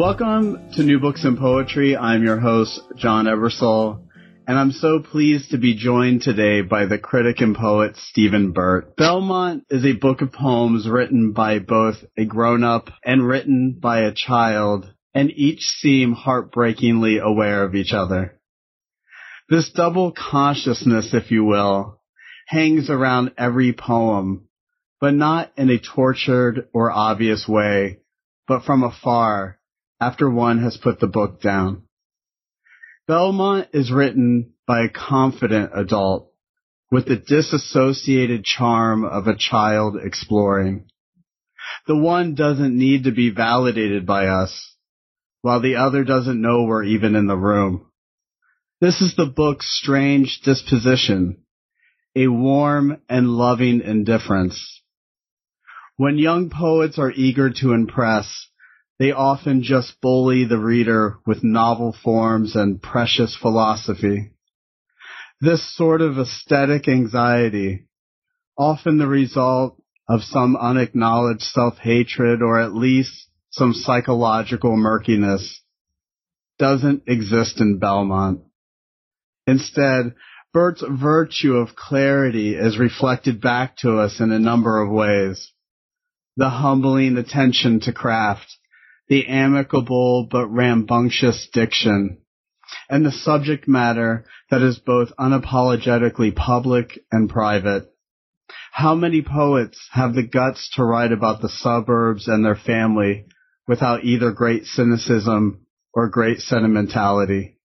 Welcome to New Books in Poetry. I'm your host, John Ebersole, and I'm so pleased to be joined today by the critic and poet Stephen Burt. Belmont is a book of poems written by both a grown-up and written by a child, and each seem heartbreakingly aware of each other. This double consciousness, if you will, hangs around every poem, but not in a tortured or obvious way, but from afar after one has put the book down. Belmont is written by a confident adult with the disassociated charm of a child exploring. The one doesn't need to be validated by us, while the other doesn't know we're even in the room. This is the book's strange disposition, a warm and loving indifference. When young poets are eager to impress, they often just bully the reader with novel forms and precious philosophy. This sort of aesthetic anxiety, often the result of some unacknowledged self-hatred or at least some psychological murkiness, doesn't exist in Belmont. Instead, Burt's virtue of clarity is reflected back to us in a number of ways. The humbling attention to craft, the amicable but rambunctious diction, and the subject matter that is both unapologetically public and private. How many poets have the guts to write about the suburbs and their family without either great cynicism or great sentimentality?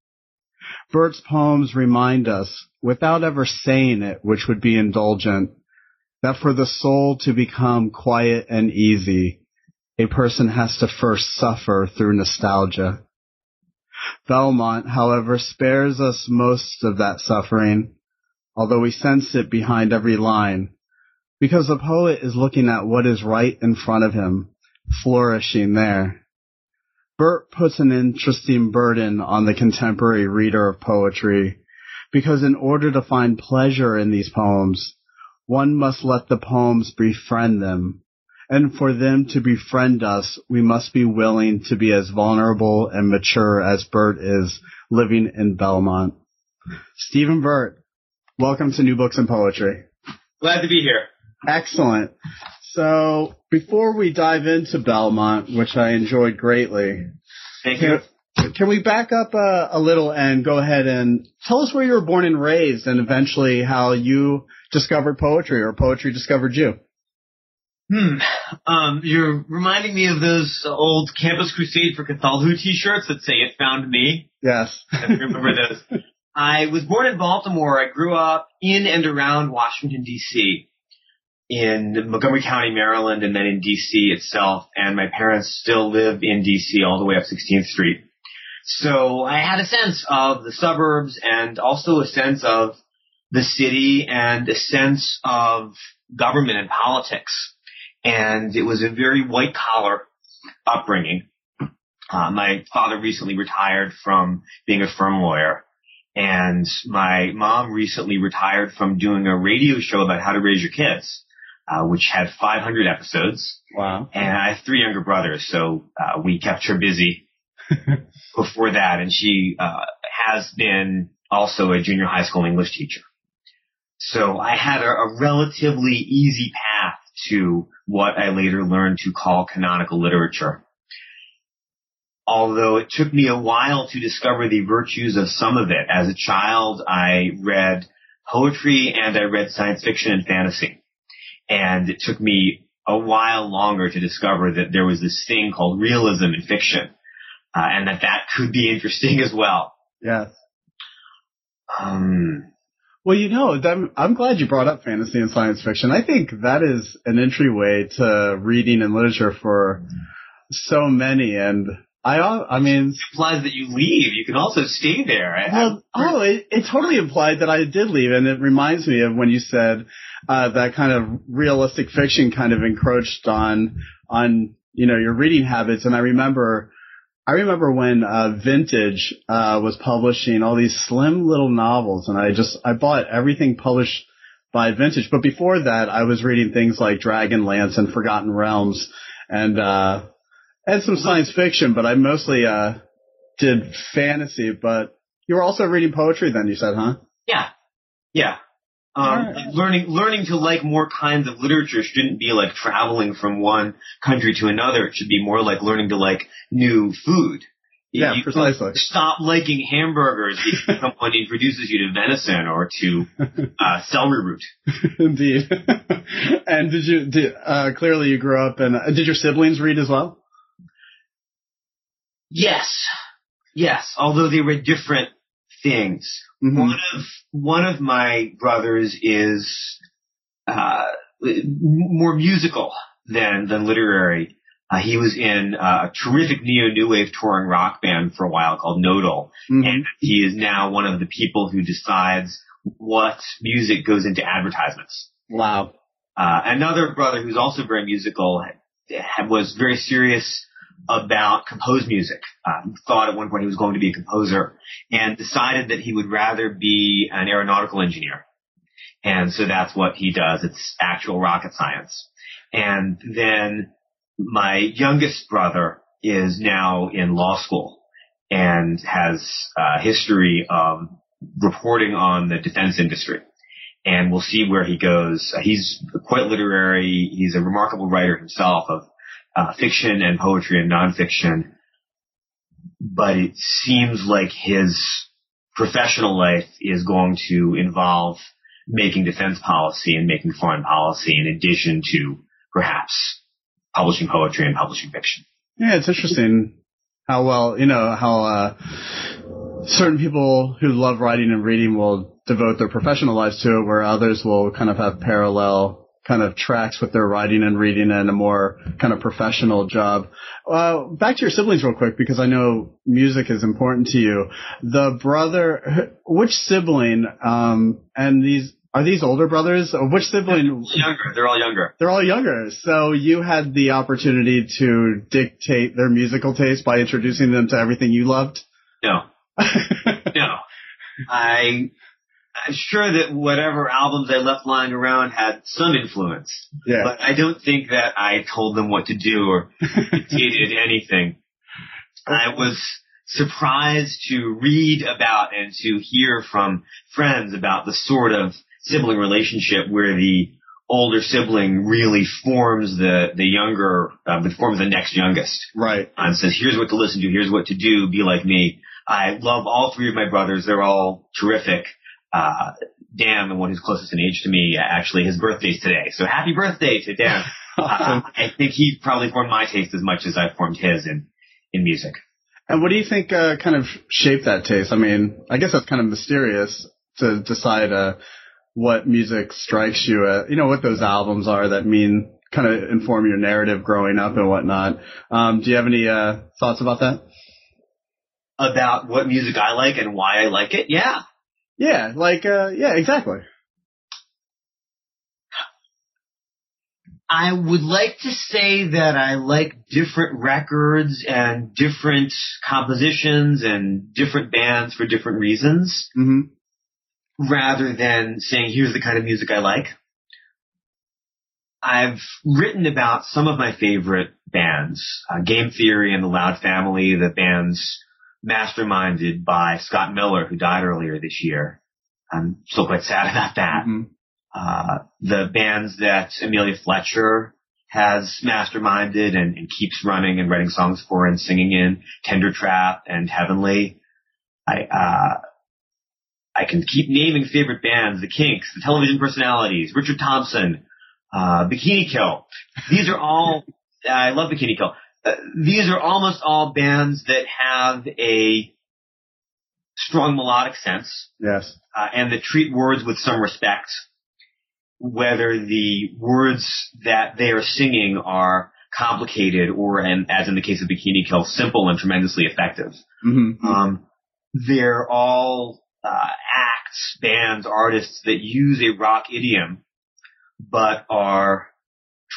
Burt's poems remind us, without ever saying it, which would be indulgent, that for the soul to become quiet and easy, a person has to first suffer through nostalgia. Belmont, however, spares us most of that suffering, although we sense it behind every line, because the poet is looking at what is right in front of him, flourishing there. Burt puts an interesting burden on the contemporary reader of poetry, because in order to find pleasure in these poems, one must let the poems befriend them, and for them to befriend us, we must be willing to be as vulnerable and mature as Burt is living in Belmont. Stephen Burt, welcome to New Books in Poetry. Glad to be here. Excellent. So before we dive into Belmont, which I enjoyed greatly, Thank you. Can we back up a, a, little and go ahead and tell us where you were born and raised and eventually how you discovered poetry or poetry discovered you? Hmm. Um, you're reminding me of those old Campus Crusade for Cthulhu t-shirts that say it found me. Yes. I remember those. I was born in Baltimore. I grew up in and around Washington D.C. in Montgomery County, Maryland, and then in D.C. itself. And my parents still live in D.C. all the way up 16th Street. So I had a sense of the suburbs and also a sense of the city and a sense of government and politics and it was a very white collar upbringing. Uh, my father recently retired from being a firm lawyer, and my mom recently retired from doing a radio show about how to raise your kids, uh, which had 500 episodes. Wow! And I have three younger brothers, so uh, we kept her busy before that, and she uh, has been also a junior high school English teacher. So I had a, a relatively easy path to what I later learned to call canonical literature. Although it took me a while to discover the virtues of some of it. As a child, I read poetry and I read science fiction and fantasy. And it took me a while longer to discover that there was this thing called realism in fiction, uh, and that that could be interesting as well. Yes. Um, well, you know, I'm glad you brought up fantasy and science fiction. I think that is an entryway to reading and literature for so many. And I, I mean, it implies that you leave. You can also stay there. Well, oh, it, it totally implied that I did leave, and it reminds me of when you said uh, that kind of realistic fiction kind of encroached on on you know your reading habits. And I remember I remember when uh, Vintage uh, was publishing all these slim little novels, and I just I bought everything published by Vintage. But before that, I was reading things like Dragonlance and Forgotten Realms, and uh, and some science fiction, but I mostly uh, did fantasy. But you were also reading poetry then, you said, huh? Yeah, yeah. Um, right. learning learning to like more kinds of literature shouldn't be like traveling from one country to another. It should be more like learning to like new food. Yeah, you precisely. Stop liking hamburgers because someone introduces you to venison or to uh, celery root. Indeed. and did you? Did, uh, clearly, you grew up and uh, did your siblings read as well? Yes, yes. Although they read different things. Mm-hmm. One of one of my brothers is uh, more musical than than literary. Uh, he was in a terrific neo new wave touring rock band for a while called Nodal, mm-hmm. and he is now one of the people who decides what music goes into advertisements. Wow. Uh, another brother who's also very musical was very serious about composed music. Thought at one point he was going to be a composer, and decided that he would rather be an aeronautical engineer. And so that's what he does. It's actual rocket science. And then my youngest brother is now in law school and has a history of reporting on the defense industry. And we'll see where he goes. He's quite literary. He's a remarkable writer himself of uh, fiction and poetry and nonfiction. But it seems like his professional life is going to involve making defense policy and making foreign policy in addition to perhaps publishing poetry and publishing fiction. Yeah, it's interesting how well, you know, how, uh, certain people who love writing and reading will devote their professional lives to it, where others will kind of have parallel kind of tracks with their writing and reading and a more kind of professional job. Uh, back to your siblings real quick because I know music is important to you. The brother, which sibling, um, and these are these older brothers? Which sibling? Younger. They're all younger. They're all younger. So you had the opportunity to dictate their musical taste by introducing them to everything you loved? No. no. I, I'm sure that whatever albums I left lying around had some influence. Yeah. But I don't think that I told them what to do or dictated anything. I was surprised to read about and to hear from friends about the sort of sibling relationship where the older sibling really forms the the younger, uh, forms the next youngest. Right. And says, here's what to listen to, here's what to do, be like me. I love all three of my brothers. They're all terrific. Uh, Dan, the one who's closest in age to me, actually his birthday's today. So happy birthday to Dan. uh, I think he probably formed my taste as much as I formed his in, in music. And what do you think uh, kind of shaped that taste? I mean, I guess that's kind of mysterious to decide uh, what music strikes you at, you know, what those albums are that mean kind of inform your narrative growing up and whatnot. Um, do you have any uh, thoughts about that? About what music I like and why I like it? Yeah. Yeah, like, uh, yeah, exactly. I would like to say that I like different records and different compositions and different bands for different reasons. Mm-hmm rather than saying, here's the kind of music I like. I've written about some of my favorite bands, uh, Game Theory and the Loud Family, the bands masterminded by Scott Miller, who died earlier this year. I'm still quite sad about that. Mm-hmm. Uh, the bands that Amelia Fletcher has masterminded and, and, keeps running and writing songs for and singing in, Tender Trap and Heavenly. I, uh, I can keep naming favorite bands, the Kinks, the television personalities, Richard Thompson, uh, Bikini Kill. These are all, I love Bikini Kill. These are almost all bands that have a strong melodic sense. Yes. Uh, and that treat words with some respect, whether the words that they are singing are complicated or, and as in the case of Bikini Kill, simple and tremendously effective. Mm-hmm. Um, they're all uh, acts, bands, artists that use a rock idiom, but are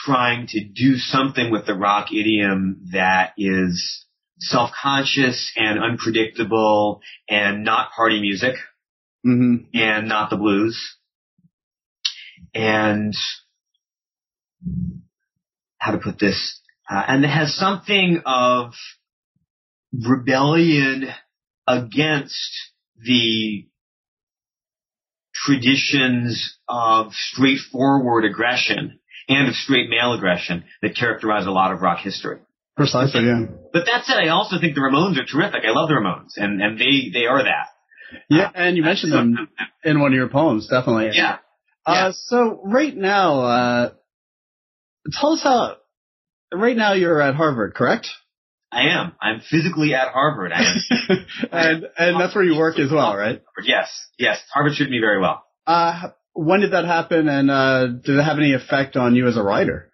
trying to do something with the rock idiom that is self-conscious and unpredictable and not party music mm-hmm. and not the blues. And how to put this? uh, and it has something of rebellion against the traditions of straightforward aggression and of straight male aggression that characterize a lot of rock history. Precisely, yeah. But that said, I also think the Ramones are terrific. I love the Ramones, and and they they are that. Yeah, and you mentioned them in one of your poems, definitely. Yeah. Uh, Yeah. so right now, uh, tell us how. Right now, you're at Harvard, correct? I am. I'm physically at Harvard. I am. and and that's where you work as well, right? yes, yes. Harvard treated me very well. Uh, when did that happen, and uh, did it have any effect on you as a writer?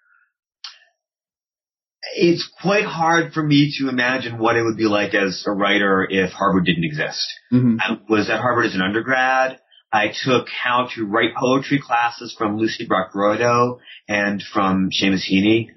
It's quite hard for me to imagine what it would be like as a writer if Harvard didn't exist. Mm-hmm. I was at Harvard as an undergrad. I took how to write poetry classes from Lucy Brock-Broido and from Seamus Heaney.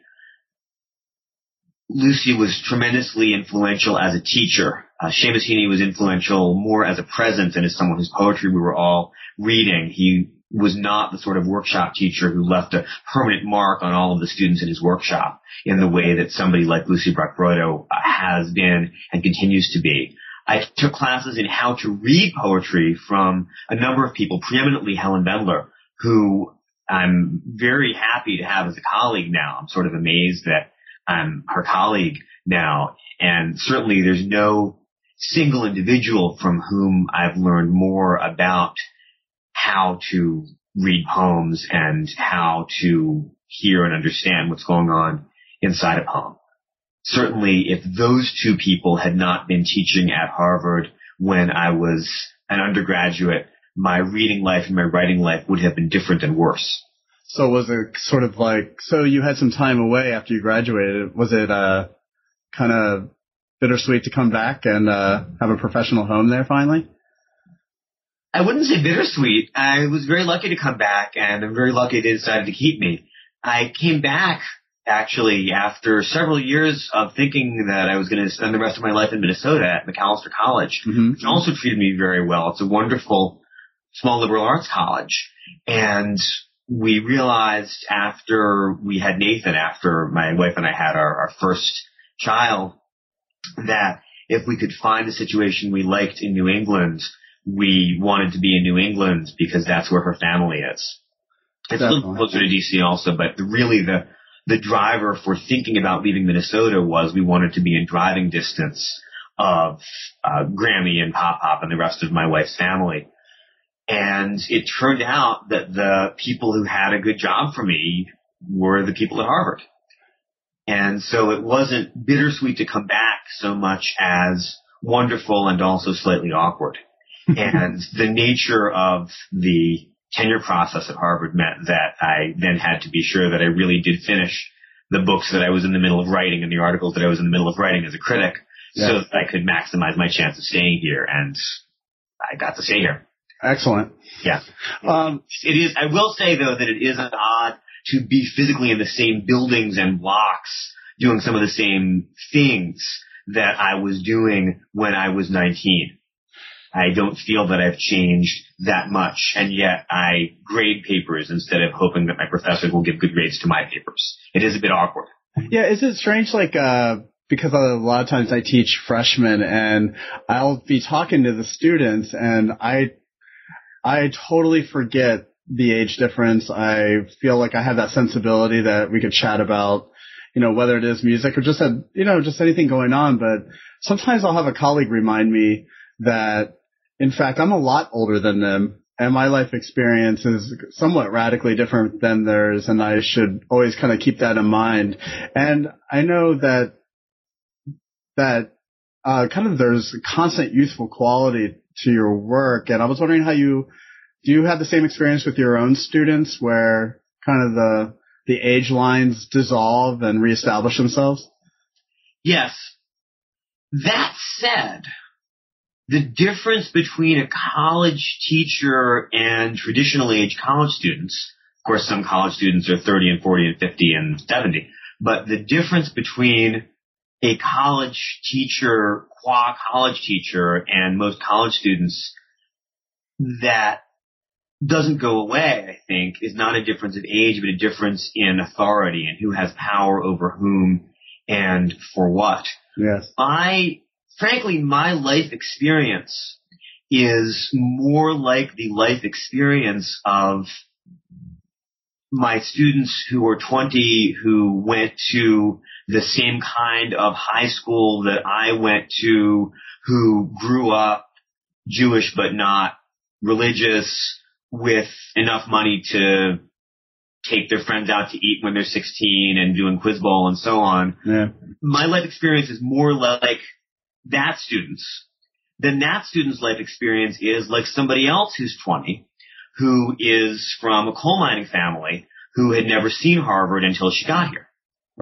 Lucy was tremendously influential as a teacher. Uh, Seamus Heaney was influential more as a presence and as someone whose poetry we were all reading. He was not the sort of workshop teacher who left a permanent mark on all of the students in his workshop in the way that somebody like Lucy Brock-Broido uh, has been and continues to be. I took classes in how to read poetry from a number of people, preeminently Helen Vendler, who I'm very happy to have as a colleague now. I'm sort of amazed that I'm her colleague now. And certainly there's no single individual from whom I've learned more about how to read poems and how to hear and understand what's going on inside a poem certainly if those two people had not been teaching at Harvard when I was an undergraduate, my reading life and my writing life would have been different and worse. So was it sort of like so you had some time away after you graduated? Was it uh kind of bittersweet to come back and uh have a professional home there finally? I wouldn't say bittersweet. I was very lucky to come back and I'm very lucky they decided to keep me. I came back actually after several years of thinking that I was going to spend the rest of my life in Minnesota at Macalester College. Mm-hmm. which also treated me very well. It's a wonderful small liberal arts college. And we realized after we had Nathan, after my wife and I had our, our first child, that if we could find a situation we liked in New England, we wanted to be in New England because that's where her family is. It's a little closer to DC also, but really the, the driver for thinking about leaving Minnesota was we wanted to be in driving distance of uh, Grammy and Pop Pop and the rest of my wife's family. And it turned out that the people who had a good job for me were the people at Harvard. And so it wasn't bittersweet to come back so much as wonderful and also slightly awkward. And the nature of the tenure process at Harvard meant that I then had to be sure that I really did finish the books that I was in the middle of writing and the articles that I was in the middle of writing as a critic Yeah. so that I could maximize my chance of staying here. And I got to stay here. Excellent. Yeah. Um, It is, I will say though that it is odd to be physically in the same buildings and blocks doing some of the same things that I was doing when I was 19. I don't feel that I've changed that much and yet I grade papers instead of hoping that my professors will give good grades to my papers. It is a bit awkward. yeah, is it strange like uh because a lot of times I teach freshmen and I'll be talking to the students and I I totally forget the age difference. I feel like I have that sensibility that we could chat about, you know, whether it is music or just a, you know, just anything going on. But sometimes I'll have a colleague remind me that, in fact, I'm a lot older than them and my life experience is somewhat radically different than theirs. And I should always kind of keep that in mind. And I know that, that, uh, kind of there's constant youthful quality to your work. And I was wondering how you, do you have the same experience with your own students where kind of the, the age lines dissolve and reestablish themselves? Yes. That said, the difference between a college teacher and traditional age college students, of course some college students are 30 and 40 and 50 and 70, but the difference between a college teacher, qua college teacher, and most college students that doesn't go away, I think, is not a difference of age, but a difference in authority and who has power over whom and for what. Yes. I, frankly, my life experience is more like the life experience of my students who were 20 who went to the same kind of high school that I went to, who grew up Jewish but not religious with enough money to take their friends out to eat when they're 16 and doing quiz bowl and so on. Yeah. My life experience is more like that student's then that student's life experience is like somebody else who's 20 who is from a coal mining family who had never seen Harvard until she got here.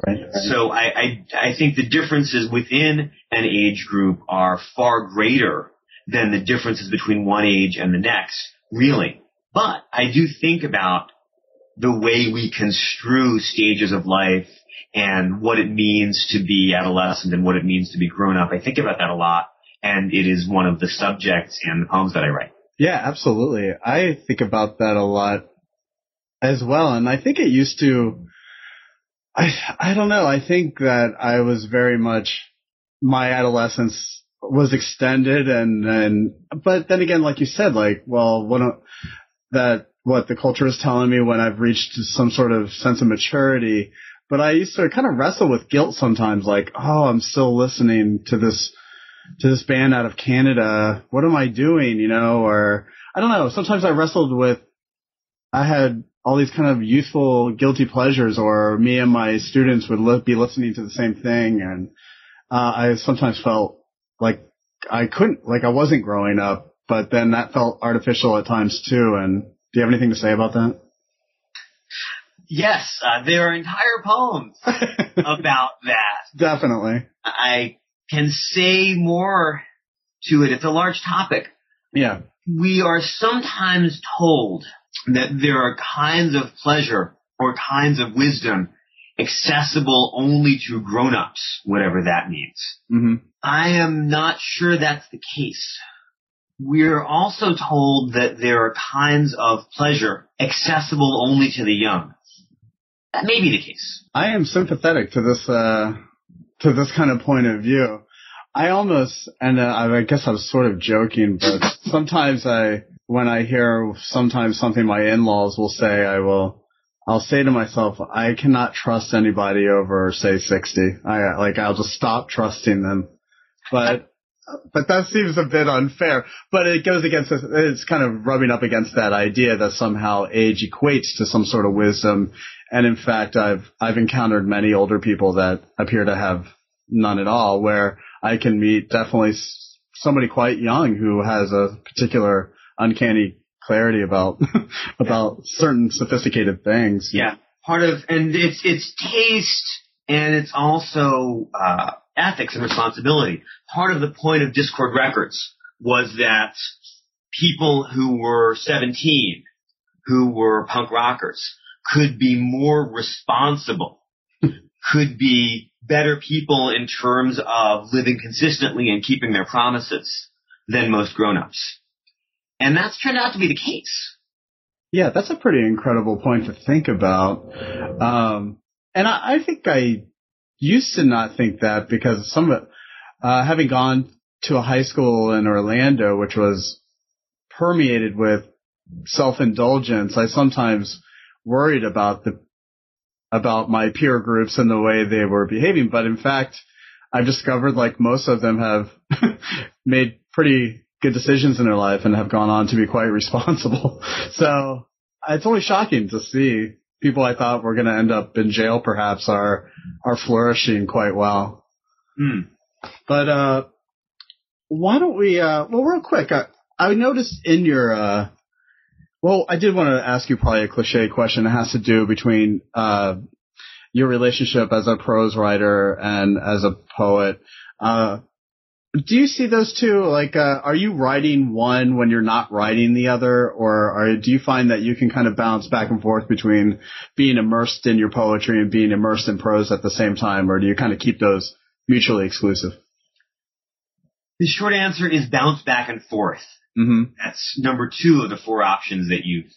Right. right. So I, I, I think the differences within an age group are far greater than the differences between one age and the next, really. But I do think about the way we construe stages of life and what it means to be adolescent and what it means to be grown up. I think about that a lot and it is one of the subjects in the poems that I write. Yeah, absolutely. I think about that a lot as well. And I think it used to, I, I don't know. I think that I was very much, my adolescence was extended and, and, but then again, like you said, like, well, what, that, what the culture is telling me when I've reached some sort of sense of maturity. But I used to kind of wrestle with guilt sometimes, like, oh, I'm still listening to this, to this band out of Canada. What am I doing? You know, or I don't know. Sometimes I wrestled with, I had all these kind of youthful guilty pleasures or me and my students would li- be listening to the same thing. And, uh, I sometimes felt like I couldn't, like I wasn't growing up, but then that felt artificial at times too. And do you have anything to say about that? Yes, uh, there are entire poems about that. Definitely. I can say more to it. It's a large topic. Yeah. We are sometimes told that there are kinds of pleasure or kinds of wisdom accessible only to grown-ups, whatever that means. Mm-hmm. I am not sure that's the case. We're also told that there are kinds of pleasure accessible only to the young. That may be the case. I am sympathetic to this, uh, to this kind of point of view. I almost, and uh, I guess I was sort of joking, but sometimes I, when I hear sometimes something my in-laws will say, I will, I'll say to myself, I cannot trust anybody over, say, 60. I, like, I'll just stop trusting them. But, but that seems a bit unfair. But it goes against, it's kind of rubbing up against that idea that somehow age equates to some sort of wisdom. And in fact, I've, I've encountered many older people that appear to have none at all, where I can meet definitely somebody quite young who has a particular uncanny clarity about about certain sophisticated things. Yeah, part of and it's it's taste and it's also uh, ethics and responsibility. Part of the point of Dischord Records was that people who were 17, who were punk rockers, could be more responsible, could be better people in terms of living consistently and keeping their promises than most grown-ups. And that's turned out to be the case. Yeah, that's a pretty incredible point to think about. Um, and I, I, think I used to not think that because some of it, uh, having gone to a high school in Orlando, which was permeated with self-indulgence, I sometimes worried about the, about my peer groups and the way they were behaving. But in fact, I've discovered like most of them have made pretty good decisions in their life and have gone on to be quite responsible. So it's only shocking to see people I thought were going to end up in jail perhaps are, are flourishing quite well. Hmm. But, uh, why don't we, uh, well, real quick, I, I noticed in your, uh, well, I did want to ask you probably a cliche question. It has to do between, uh, your relationship as a prose writer and as a poet. Uh, do you see those two? Like, uh, are you writing one when you're not writing the other, or are, do you find that you can kind of bounce back and forth between being immersed in your poetry and being immersed in prose at the same time, or do you kind of keep those mutually exclusive? The short answer is bounce back and forth. Mm-hmm. That's number two of the four options that you've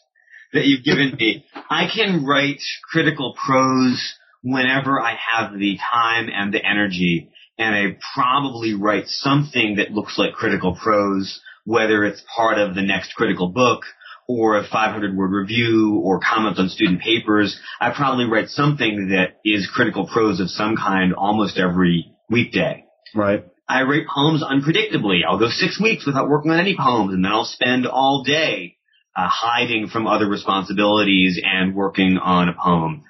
that you've given me. I can write critical prose whenever I have the time and the energy and I probably write something that looks like critical prose, whether it's part of the next critical book or a 500 word review or comments on student papers. I probably write something that is critical prose of some kind almost every weekday. Right. I write poems unpredictably. I'll go six weeks without working on any poems and then I'll spend all day uh, hiding from other responsibilities and working on a poem.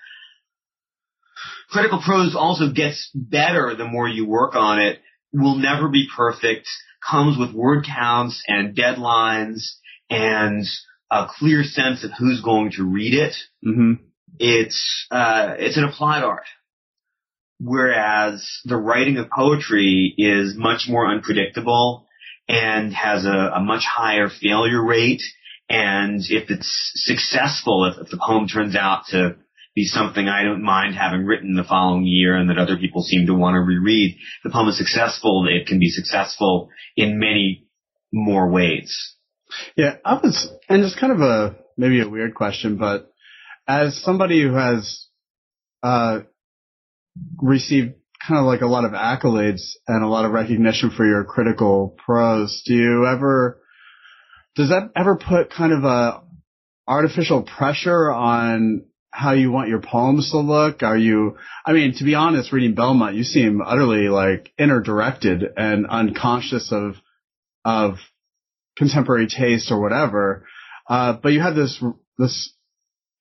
Critical prose also gets better the more you work on it, will never be perfect, comes with word counts and deadlines and a clear sense of who's going to read it. Mm-hmm. It's, uh, it's an applied art. Whereas the writing of poetry is much more unpredictable and has a, a much higher failure rate. And if it's successful, if, if the poem turns out to be something I don't mind having written the following year and that other people seem to want to reread. The poem is successful. It can be successful in many more ways. Yeah, I was, and it's kind of a, maybe a weird question, but as somebody who has, uh, received kind of like a lot of accolades and a lot of recognition for your critical prose, do you ever, does that ever put kind of a artificial pressure on how you want your poems to look? Are you, I mean, to be honest, reading Belmont, you seem utterly like inner directed and unconscious of, of contemporary taste or whatever. Uh, but you have this, this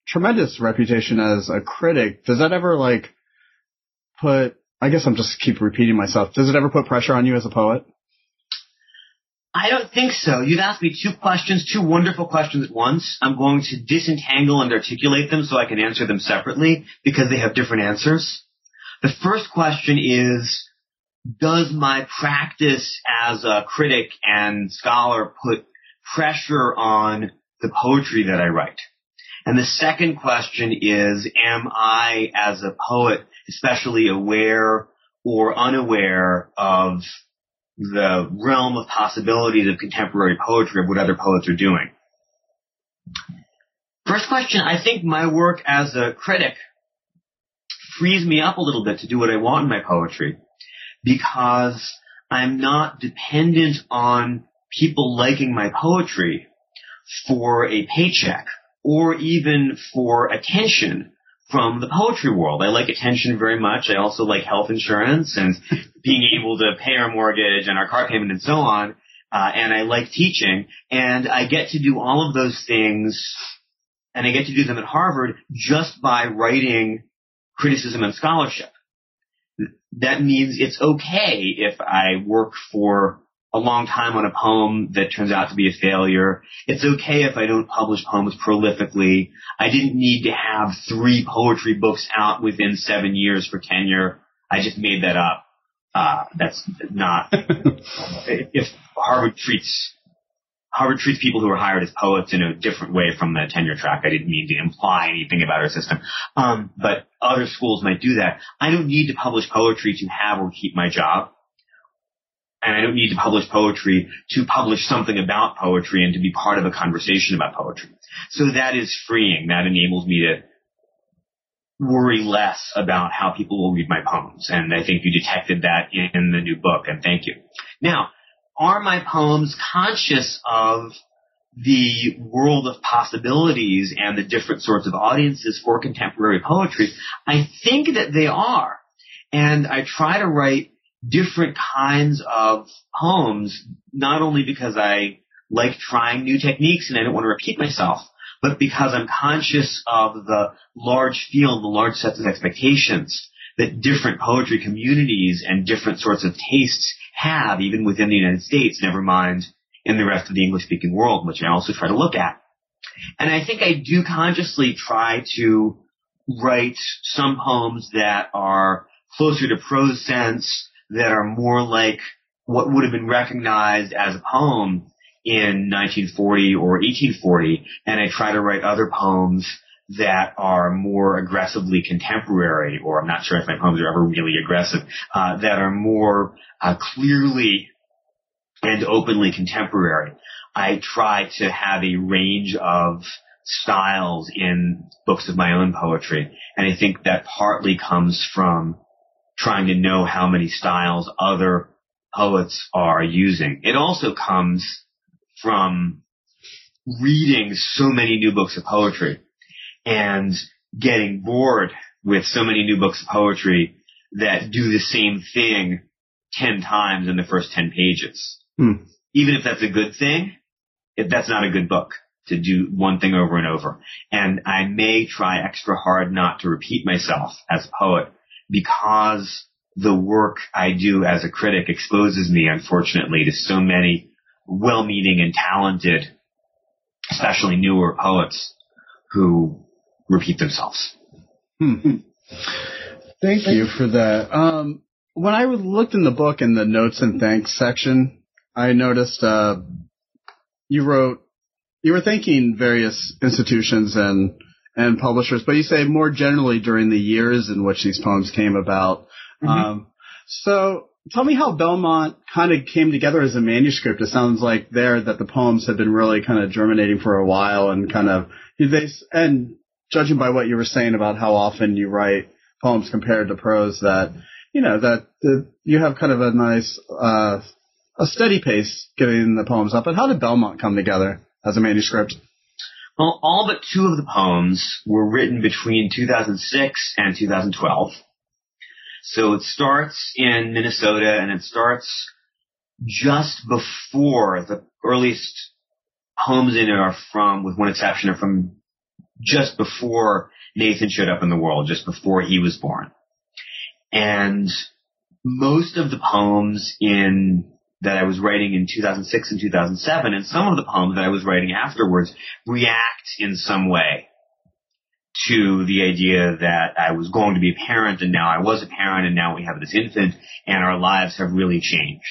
tremendous reputation as a critic. Does that ever like put, I guess I'm just keep repeating myself. Does it ever put pressure on you as a poet? I don't think so. You've asked me two questions, two wonderful questions at once. I'm going to disentangle and articulate them so I can answer them separately because they have different answers. The first question is, does my practice as a critic and scholar put pressure on the poetry that I write? And the second question is, am I as a poet especially aware or unaware of the realm of possibilities of contemporary poetry of what other poets are doing. First question, I think my work as a critic frees me up a little bit to do what I want in my poetry because I'm not dependent on people liking my poetry for a paycheck or even for attention from the poetry world. I like attention very much. I also like health insurance and being able to pay our mortgage and our car payment and so on. Uh, and I like teaching and I get to do all of those things and I get to do them at Harvard just by writing criticism and scholarship. That means it's okay if I work for a long time on a poem that turns out to be a failure. It's okay if I don't publish poems prolifically. I didn't need to have three poetry books out within seven years for tenure. I just made that up. Uh, that's not, if Harvard treats, Harvard treats people who are hired as poets in a different way from the tenure track. I didn't mean to imply anything about our system. Um, but other schools might do that. I don't need to publish poetry to have or keep my job and I don't need to publish poetry to publish something about poetry and to be part of a conversation about poetry. So that is freeing. That enables me to worry less about how people will read my poems. And I think you detected that in the new book, and thank you. Now, are my poems conscious of the world of possibilities and the different sorts of audiences for contemporary poetry? I think that they are. And I try to write different kinds of poems, not only because I like trying new techniques and I don't want to repeat myself, but because I'm conscious of the large field, the large sets of expectations that different poetry communities and different sorts of tastes have, even within the United States, never mind in the rest of the English speaking world, which I also try to look at. And I think I do consciously try to write some poems that are closer to prose sense, that are more like what would have been recognized as a poem in 1940 or 1840, and I try to write other poems that are more aggressively contemporary, or I'm not sure if my poems are ever really aggressive, uh, that are more uh, clearly and openly contemporary. I try to have a range of styles in books of my own poetry. And I think that partly comes from trying to know how many styles other poets are using. It also comes from reading so many new books of poetry and getting bored with so many new books of poetry that do the same thing 10 times in the first 10 pages. Hmm. Even if that's a good thing, if that's not a good book to do one thing over and over. And I may try extra hard not to repeat myself as a poet because the work I do as a critic exposes me, unfortunately, to so many well-meaning and talented, especially newer poets who repeat themselves. Hmm. Thank you for that. Um, when I looked in the book in the notes and thanks section, I noticed uh, you wrote you were thanking various institutions and and publishers, but you say more generally during the years in which these poems came about. Mm-hmm. Um, so tell me how Belmont kind of came together as a manuscript. It sounds like there that the poems had been really kind of germinating for a while and kind of they and judging by what you were saying about how often you write poems compared to prose, that you know that the, you have kind of a nice uh, a steady pace getting the poems up. But how did Belmont come together as a manuscript? Well, all but two of the poems were written between 2006 and 2012. So it starts in Minnesota and it starts just before the earliest poems in it are from, with one exception, are from just before Nathan showed up in the world, just before he was born. And most of the poems in that I was writing in 2006 and 2007, and some of the poems that I was writing afterwards react in some way to the idea that I was going to be a parent and now I was a parent and now we have this infant and our lives have really changed.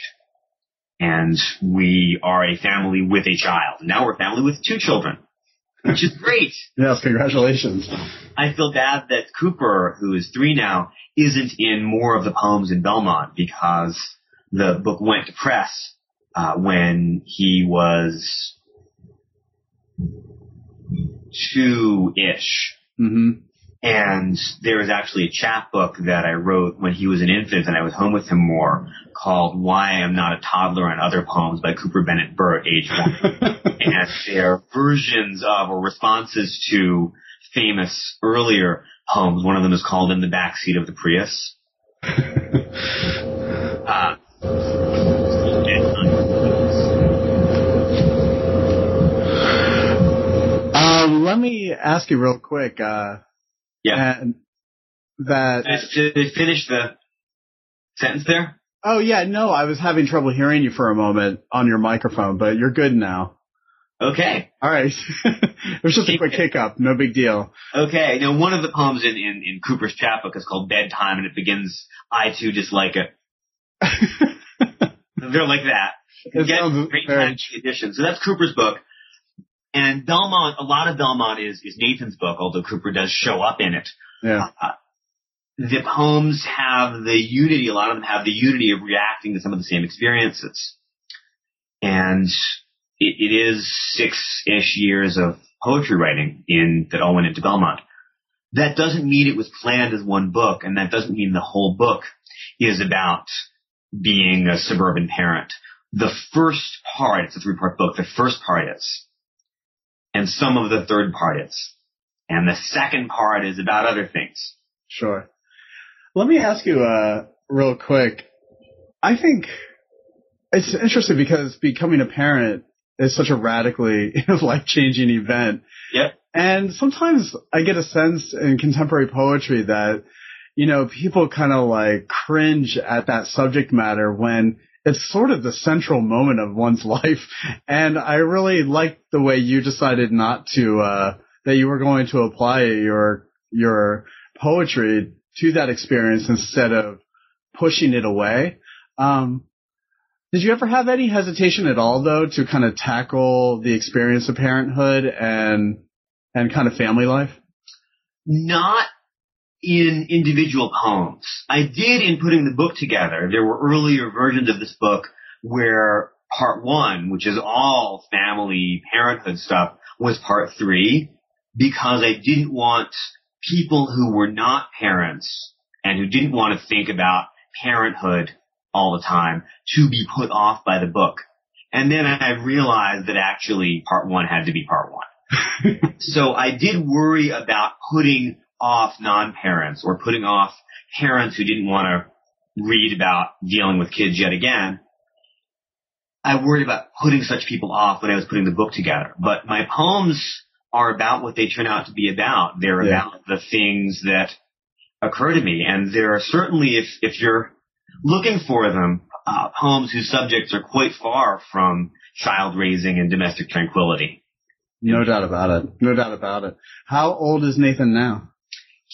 And we are a family with a child. Now we're a family with two children which is great. yes, congratulations. I feel bad that Cooper, who is three now, isn't in more of the poems in Belmont because the book went to press uh, when he was two-ish. Mm-hmm. And there was actually a chapbook that I wrote when he was an infant and I was home with him more called Why I'm Not a Toddler and Other Poems by Cooper Bennett Burt, age one. and they're versions of or responses to famous earlier poems. One of them is called In the Backseat of the Prius. uh, let me ask you real quick. Uh, yeah. that. Did they finish the sentence there? Oh yeah, no, I was having trouble hearing you for a moment on your microphone, but you're good now. Okay. All right. it was just a quick hiccup. No big deal. Okay. Now, one of the poems in, in, in Cooper's chapbook is called Bedtime, and it begins, I too dislike it. They're like that. It sounds great edition. So that's Cooper's book. And Belmont, a lot of Belmont is, is Nathan's book, although Cooper does show up in it. Yeah. Uh, the poems have the unity, a lot of them have the unity of reacting to some of the same experiences. And it, it is six-ish years of poetry writing in, that all went into Belmont. That doesn't mean it was planned as one book, and that doesn't mean the whole book is about being a suburban parent. The first part, it's a three-part book, the first part is. And some of the third part is. And the second part is about other things. Sure. Let me ask you, uh, real quick. I think it's interesting because becoming a parent is such a radically life changing event. Yep. And sometimes I get a sense in contemporary poetry that, you know, people kind of like cringe at that subject matter when it's sort of the central moment of one's life. And I really liked the way you decided not to, uh, that you were going to apply your, your poetry to that experience instead of pushing it away. Um, did you ever have any hesitation at all though to kind of tackle the experience of parenthood and, and kind of family life? not in individual poems. I did in putting the book together. There were earlier versions of this book where part one, which is all family parenthood stuff, was part three. because I didn't want people who were not parents and who didn't want to think about parenthood all the time to be put off by the book. And then I realized that actually part one had to be part one. so I did worry about putting off non-parents or putting off parents who didn't want to read about dealing with kids yet again. I worried about putting such people off when I was putting the book together. But my poems are about what they turn out to be about. They're yeah. about the things that occur to me. And there are certainly, if, if you're looking for them, uh, poems whose subjects are quite far from child raising and domestic tranquility. No doubt about it. No doubt about it. How old is Nathan now?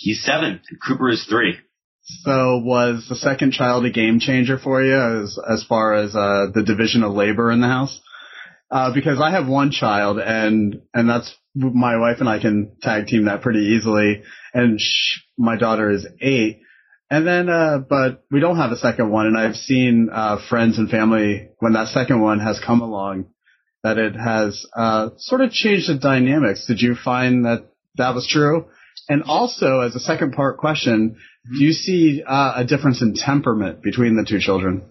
He's seven. Cooper is three. So was the second child a game changer for you as as far as uh, the division of labor in the house? Uh, because I have one child and and that's my wife and I can tag team that pretty easily. And my daughter is eight. And then, uh, but we don't have a second one. And I've seen, uh, friends and family when that second one has come along that it has, uh, sort of changed the dynamics. Did you find that that was true? And also, as a second part question, do you see, uh, a difference in temperament between the two children?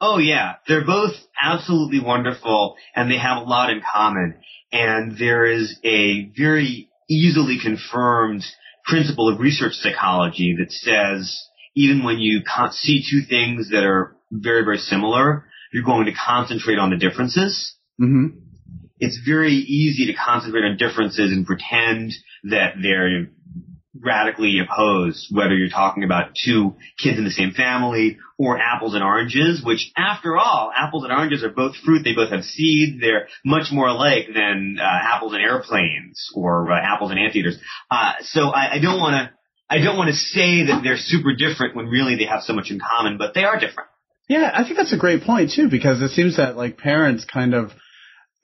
Oh yeah, they're both absolutely wonderful and they have a lot in common. And there is a very easily confirmed principle of research psychology that says even when you see two things that are very, very similar, you're going to concentrate on the differences. Mm-hmm. It's very easy to concentrate on differences and pretend that they're radically opposed, whether you're talking about two kids in the same family or apples and oranges, which after all, apples and oranges are both fruit. They both have seeds. They're much more alike than uh, apples and airplanes or uh, apples and anteaters. Uh, so I, I don't want to, I don't want to say that they're super different when really they have so much in common, but they are different. Yeah, I think that's a great point too, because it seems that like parents kind of,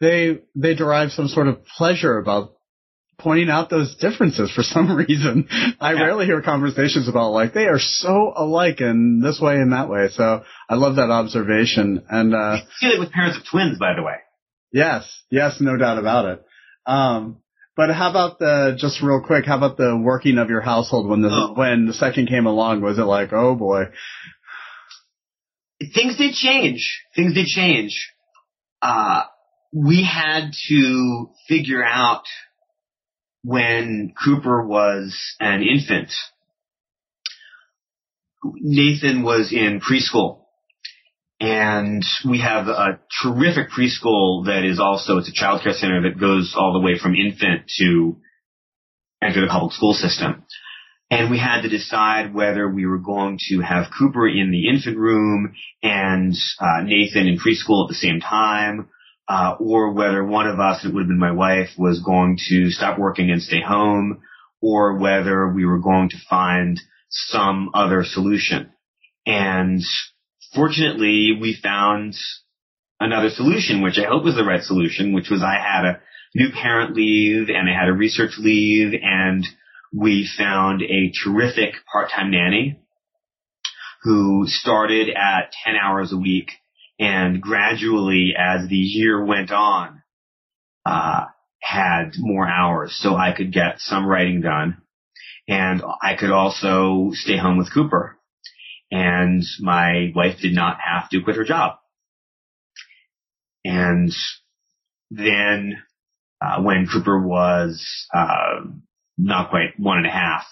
they, they derive some sort of pleasure about pointing out those differences for some reason. I yeah. rarely hear conversations about like they are so alike in this way and that way. So I love that observation. And uh see it with parents of twins, by the way. Yes, yes, no doubt about it. Um but how about the just real quick? How about the working of your household when the oh. when the second came along? Was it like, oh boy? Things did change. Things did change. Uh, we had to figure out when Cooper was an infant, Nathan was in preschool. And we have a terrific preschool that is also, it's a child care center that goes all the way from infant to enter the public school system. And we had to decide whether we were going to have Cooper in the infant room and uh, Nathan in preschool at the same time, uh, or whether one of us, it would have been my wife, was going to stop working and stay home, or whether we were going to find some other solution. And fortunately, we found another solution, which I hope was the right solution, which was I had a new parent leave and I had a research leave and we found a terrific part-time nanny who started at 10 hours a week and gradually as the year went on, uh, had more hours so I could get some writing done. And I could also stay home with Cooper. And my wife did not have to quit her job. And then, uh, when Cooper was, uh, not quite one and a half,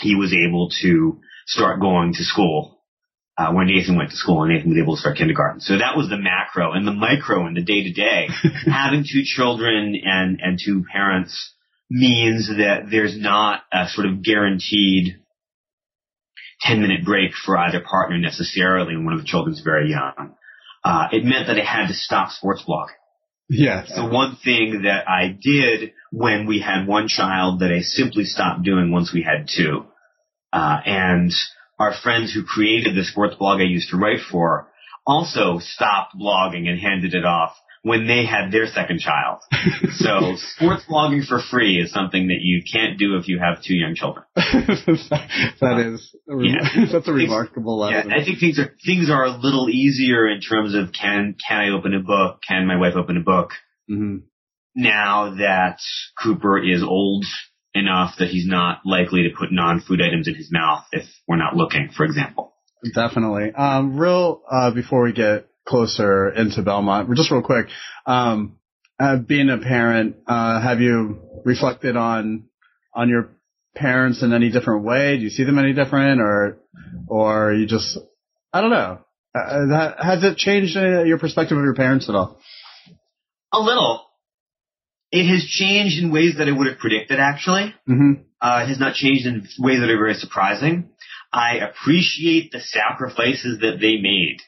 he was able to start going to school uh, when Nathan went to school and Nathan was able to start kindergarten. So that was the macro and the micro and the day to day. Having two children and, and two parents means that there's not a sort of guaranteed 10 minute break for either partner necessarily when one of the children's very young. Uh, it meant that I had to stop sports blogging. Yes. The one thing that I did when we had one child that I simply stopped doing once we had two. Uh, and our friends who created the sports blog I used to write for also stopped blogging and handed it off when they had their second child. so sports blogging for free is something that you can't do if you have two young children. that is, yeah. that's a remarkable lesson. Yeah, I think things are things are a little easier in terms of can can I open a book? Can my wife open a book? Mm-hmm. now that Cooper is old enough that he's not likely to put non-food items in his mouth if we're not looking, for example. Definitely. Um, real, uh, before we get closer into Belmont, just real quick, um, uh, being a parent, uh, have you reflected on, on your parents in any different way? Do you see them any different or, or you just, I don't know. Uh, that, has it changed uh, your perspective of your parents at all? A little. It has changed in ways that I would have predicted, actually. Mm-hmm. Uh, it has not changed in ways that are very surprising. I appreciate the sacrifices that they made.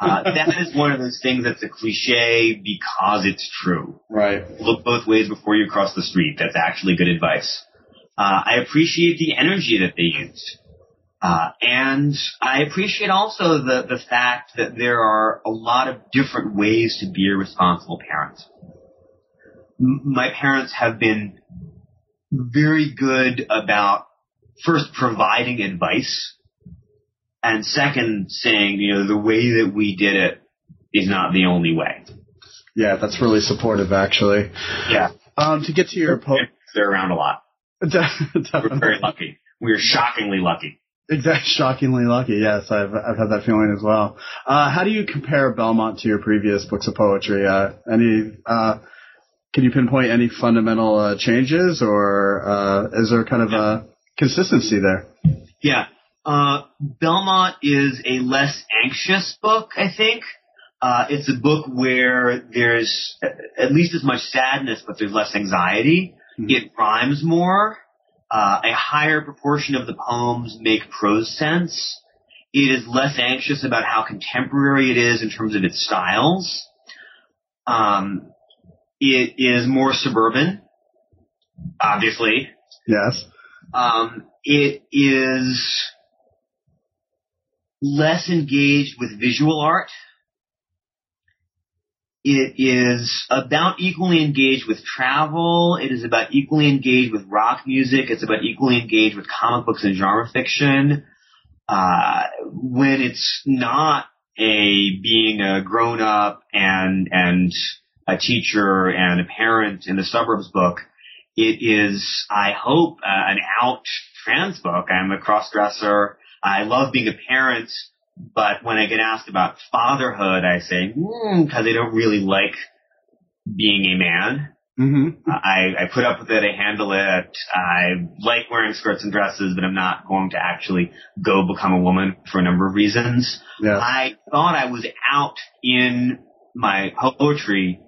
Uh, that is one of those things that's a cliche because it's true. Right. Look both ways before you cross the street. That's actually good advice. Uh, I appreciate the energy that they used. Uh, and I appreciate also the, the fact that there are a lot of different ways to be a responsible parent. My parents have been very good about first providing advice and second saying, you know, the way that we did it is not the only way. Yeah, that's really supportive actually. Yeah. Um, to get to your po- they're around a lot. We're very lucky. We're shockingly lucky. Exactly, shockingly lucky. Yes, I've I've had that feeling as well. Uh, how do you compare Belmont to your previous books of poetry? Uh, any uh, can you pinpoint any fundamental uh, changes, or uh, is there kind of a consistency there? Yeah, uh, Belmont is a less anxious book, I think. Uh, it's a book where there's at least as much sadness, but there's less anxiety. Mm-hmm. It rhymes more. Uh, a higher proportion of the poems make prose sense. It is less anxious about how contemporary it is in terms of its styles. Um, it is more suburban, obviously. Yes. Um, it is less engaged with visual art. It is about equally engaged with travel. It is about equally engaged with rock music. It's about equally engaged with comic books and genre fiction. Uh, when it's not a being a grown up and and a teacher and a parent in the suburbs book, it is, I hope, uh, an out trans book. I'm a cross dresser. I love being a parent but when I get asked about fatherhood, I say, because mm, I don't really like being a man. Mm-hmm. I, I put up with it. I handle it. I like wearing skirts and dresses, but I'm not going to actually go become a woman for a number of reasons. Yeah. I thought I was out in my poetry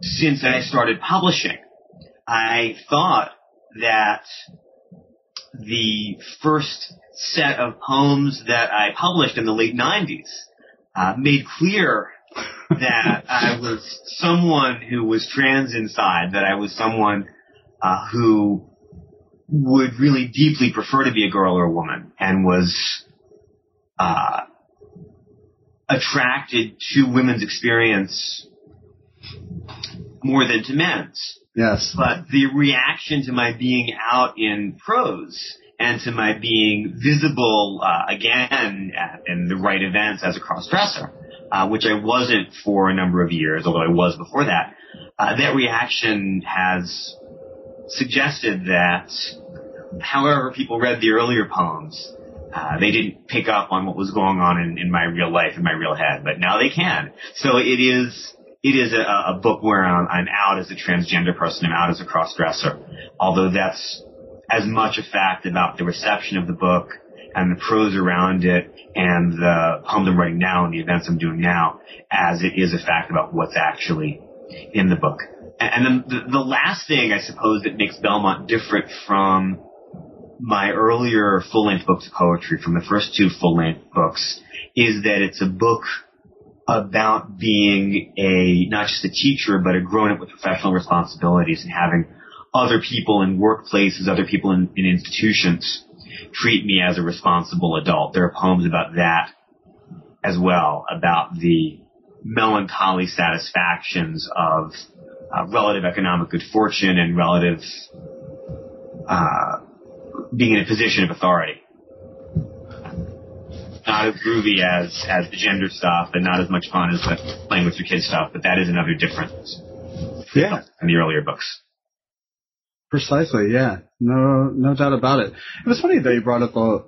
since I started publishing. I thought that the first set of poems that I published in the late 90s uh, made clear that I was someone who was trans inside, that I was someone uh, who would really deeply prefer to be a girl or a woman and was uh, attracted to women's experience more than to men's. Yes. But the reaction to my being out in prose and to my being visible uh, again at, in the right events as a cross-dresser, uh, which I wasn't for a number of years, although I was before that. Uh, that reaction has suggested that, however people read the earlier poems, uh, they didn't pick up on what was going on in, in my real life, in my real head, but now they can. So it is it is a, a book where I'm, I'm, out as a transgender person, I'm out as a cross-dresser. Although that's as much a fact about the reception of the book and the prose around it and the poems I'm writing now and the events I'm doing now as it is a fact about what's actually in the book. And then the, the last thing I suppose that makes Belmont different from my earlier full-length books of poetry, from the first two full-length books, is that it's a book about being a, not just a teacher, but a grown-up with professional responsibilities and having other people in workplaces, other people in, in institutions treat me as a responsible adult. There are poems about that as well, about the melancholy satisfactions of uh, relative economic good fortune and relative uh, being in a position of authority. Not as groovy as as the gender stuff, and not as much fun as the playing with your kids stuff, but that is another difference. yeah. in the earlier books. Precisely, yeah. No, no doubt about it. It was funny that you brought up the,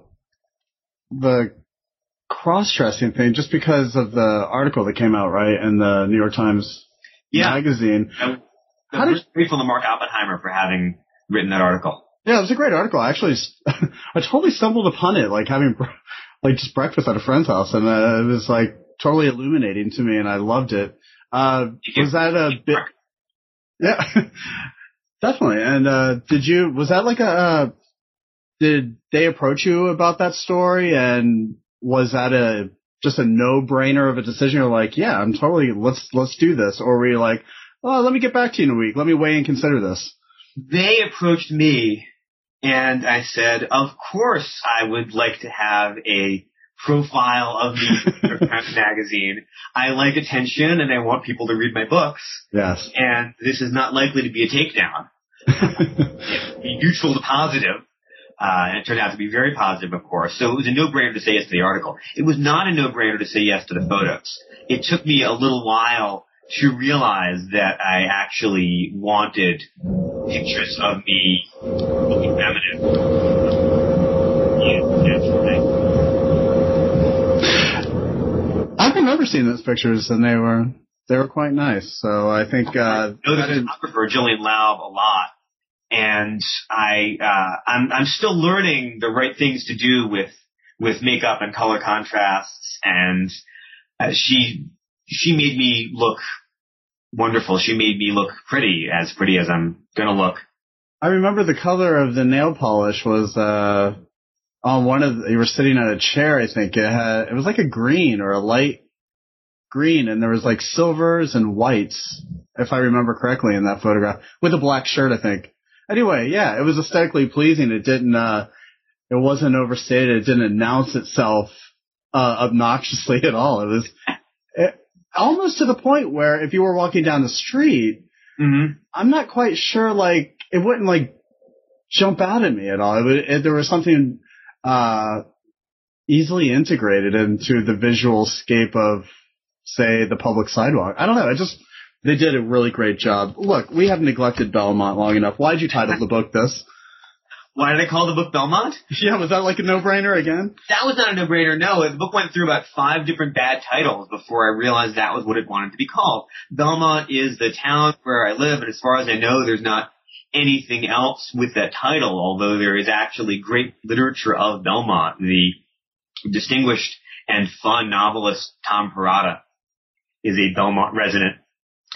the cross-dressing thing just because of the article that came out, right, in the New York Times Yeah. magazine. I'm How did- grateful to Mark Oppenheimer for having written that article. Yeah, it was a great article. I actually, I totally stumbled upon it, like having, like just breakfast at a friend's house, and uh, it was like totally illuminating to me, and I loved it. Uh, was that a bit? Yeah, definitely. And uh, did you? Was that like a? Uh, did they approach you about that story? And was that a just a no-brainer of a decision? You're like, yeah, I'm totally let's let's do this, or were you like, oh, let me get back to you in a week. Let me weigh and consider this. They approached me and I said, of course I would like to have a profile of the New York Times magazine. I like attention and I want people to read my books Yes. and this is not likely to be a takedown. be neutral to positive. Uh, and it turned out to be very positive, of course. So it was a no-brainer to say yes to the article. It was not a no-brainer to say yes to the photos. It took me a little while to realize that I actually wanted pictures of me looking feminine. Yeah. I remember seeing those pictures, and they were they were quite nice. So I think uh, I know the photographer Gillian Laub a lot, and I uh, I'm I'm still learning the right things to do with with makeup and color contrasts, and uh, she she made me look wonderful. She made me look pretty, as pretty as I'm gonna look. I remember the color of the nail polish was uh, on one of the, you were sitting on a chair. I think it had it was like a green or a light green, and there was like silvers and whites, if I remember correctly, in that photograph with a black shirt. I think. Anyway, yeah, it was aesthetically pleasing. It didn't. uh It wasn't overstated. It didn't announce itself uh, obnoxiously at all. It was almost to the point where if you were walking down the street Mm-hmm. I'm not quite sure. Like it wouldn't like jump out at me at all. It would, it, there was something uh, easily integrated into the visual scape of, say, the public sidewalk. I don't know. I just they did a really great job. Look, we have neglected Belmont long enough. Why'd you title the book this? Why did I call the book Belmont? Yeah, was that like a no-brainer again? That was not a no-brainer. No, the book went through about five different bad titles before I realized that was what it wanted to be called. Belmont is the town where I live, and as far as I know, there's not anything else with that title, although there is actually great literature of Belmont. The distinguished and fun novelist Tom Perrotta is a Belmont resident,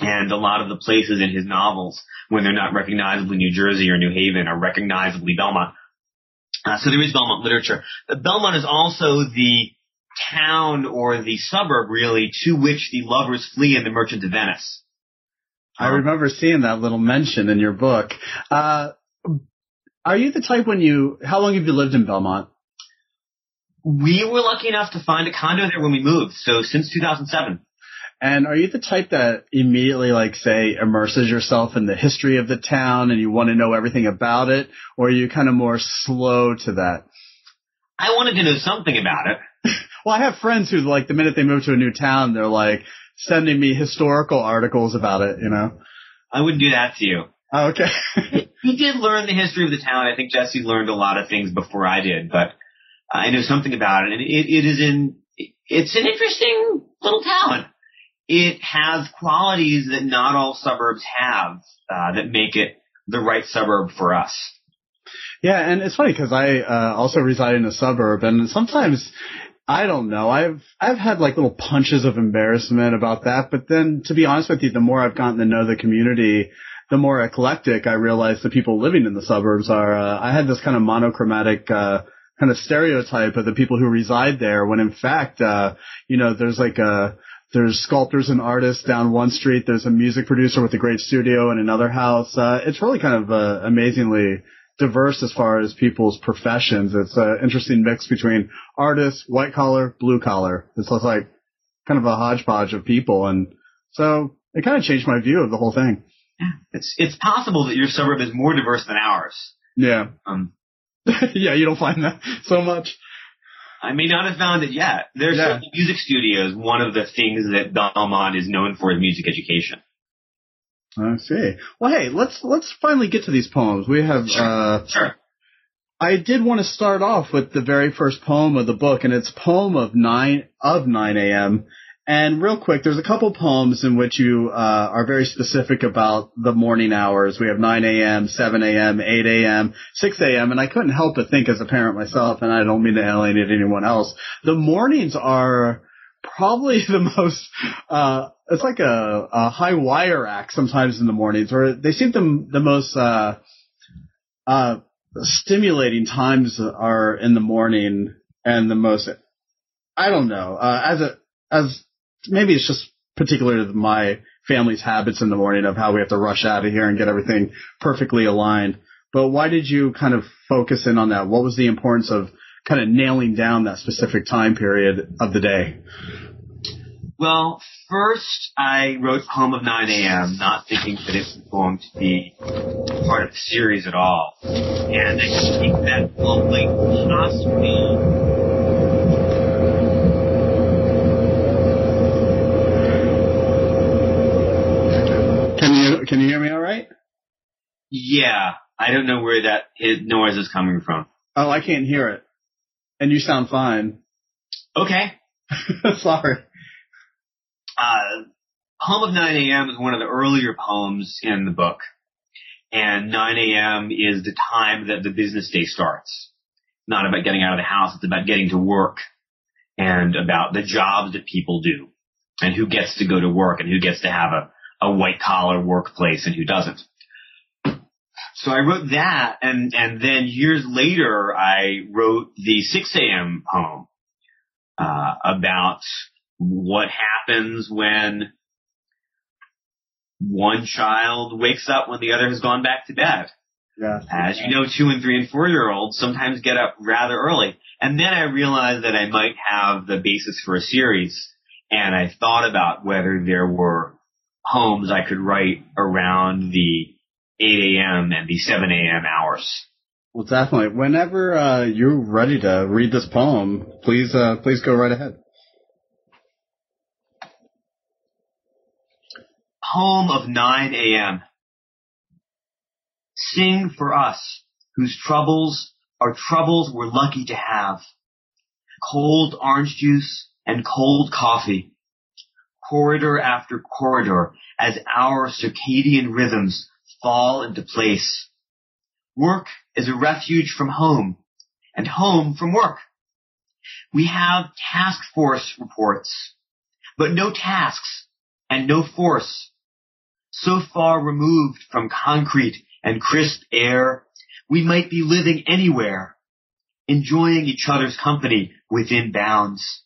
and a lot of the places in his novels, when they're not recognizably New Jersey or New Haven, are recognizably Belmont. Uh, so there is Belmont literature. Belmont is also the town or the suburb, really, to which the lovers flee in The Merchant of Venice. I remember seeing that little mention in your book. Uh, are you the type when you? How long have you lived in Belmont? We were lucky enough to find a condo there when we moved, so since 2007. And are you the type that immediately, like, say, immerses yourself in the history of the town and you want to know everything about it, or are you kind of more slow to that? I wanted to know something about it. Well, I have friends who, like, the minute they move to a new town, they're like sending me historical articles about it. You know? I wouldn't do that to you. Oh, okay. He did learn the history of the town. I think Jessie learned a lot of things before I did, but I know something about it. And it, it is in, it's an interesting little town. It has qualities that not all suburbs have, uh, that make it the right suburb for us. Yeah, and it's funny because I uh, also reside in a suburb, and sometimes I don't know. I've I've had like little punches of embarrassment about that, but then to be honest with you, the more I've gotten to know the community, the more eclectic I realize the people living in the suburbs are. Uh, I had this kind of monochromatic. Uh, kind of stereotype of the people who reside there when in fact uh you know there's like a there's sculptors and artists down one street there's a music producer with a great studio in another house. Uh it's really kind of uh, amazingly diverse as far as people's professions. It's an interesting mix between artists white collar blue collar. It's just like kind of a hodgepodge of people and so it kind of changed my view of the whole thing. It's, it's possible that your suburb is more diverse than ours. yeah. Um, yeah you don't find that so much I may not have found it yet. There's Yeah. music studios. One of the things that Belmont is known for is music education. I see. Well, hey, let's let's finally get to these poems. We have. Sure. Uh, sure. I did want to start off with the very first poem of the book, and it's poem of nine of nine a.m. And real quick, there's a couple poems in which you uh, are very specific about the morning hours. We have 9 a.m., 7 a.m., 8 a.m., 6 a.m., and I couldn't help but think as a parent myself, and I don't mean to alienate anyone else, the mornings are probably the most, uh, it's like a, a high wire act sometimes in the mornings, or they seem the, the most, uh, uh, stimulating times are in the morning and the most, I don't know, uh, as a, as maybe it's just particular to my family's habits in the morning of how we have to rush out of here and get everything perfectly aligned. But why did you kind of focus in on that? What was the importance of kind of nailing down that specific time period of the day? Well, first I wrote Poem of 9 a.m., not thinking that it was going to be part of the series at all. And I think that lonely hospital Can can you hear me all right? Yeah, I don't know where that noise is coming from. Oh, I can't hear it, and you sound fine. Okay. Sorry. Uh, Poem of 9 a.m. is one of the earlier poems in the book, and 9 a.m. is the time that the business day starts. Not about getting out of the house; it's about getting to work, and about the jobs that people do, and who gets to go to work, and who gets to have a a white collar workplace and who doesn't. So I wrote that and, and then years later I wrote the 6 a.m. poem, uh, about what happens when one child wakes up when the other has gone back to bed. Yeah. As you know, two and three and four year olds sometimes get up rather early. And then I realized that I might have the basis for a series and I thought about whether there were poems I could write around the 8 a.m. and the 7 a.m. hours. Well, definitely. Whenever uh, you're ready to read this poem, please uh, please go right ahead. Poem of 9 a.m. Sing for us, whose troubles are troubles we're lucky to have. Cold orange juice and cold coffee corridor after corridor as our circadian rhythms fall into place. Work is a refuge from home and home from work. We have task force reports, but no tasks and no force. So far removed from concrete and crisp air, we might be living anywhere, enjoying each other's company within bounds.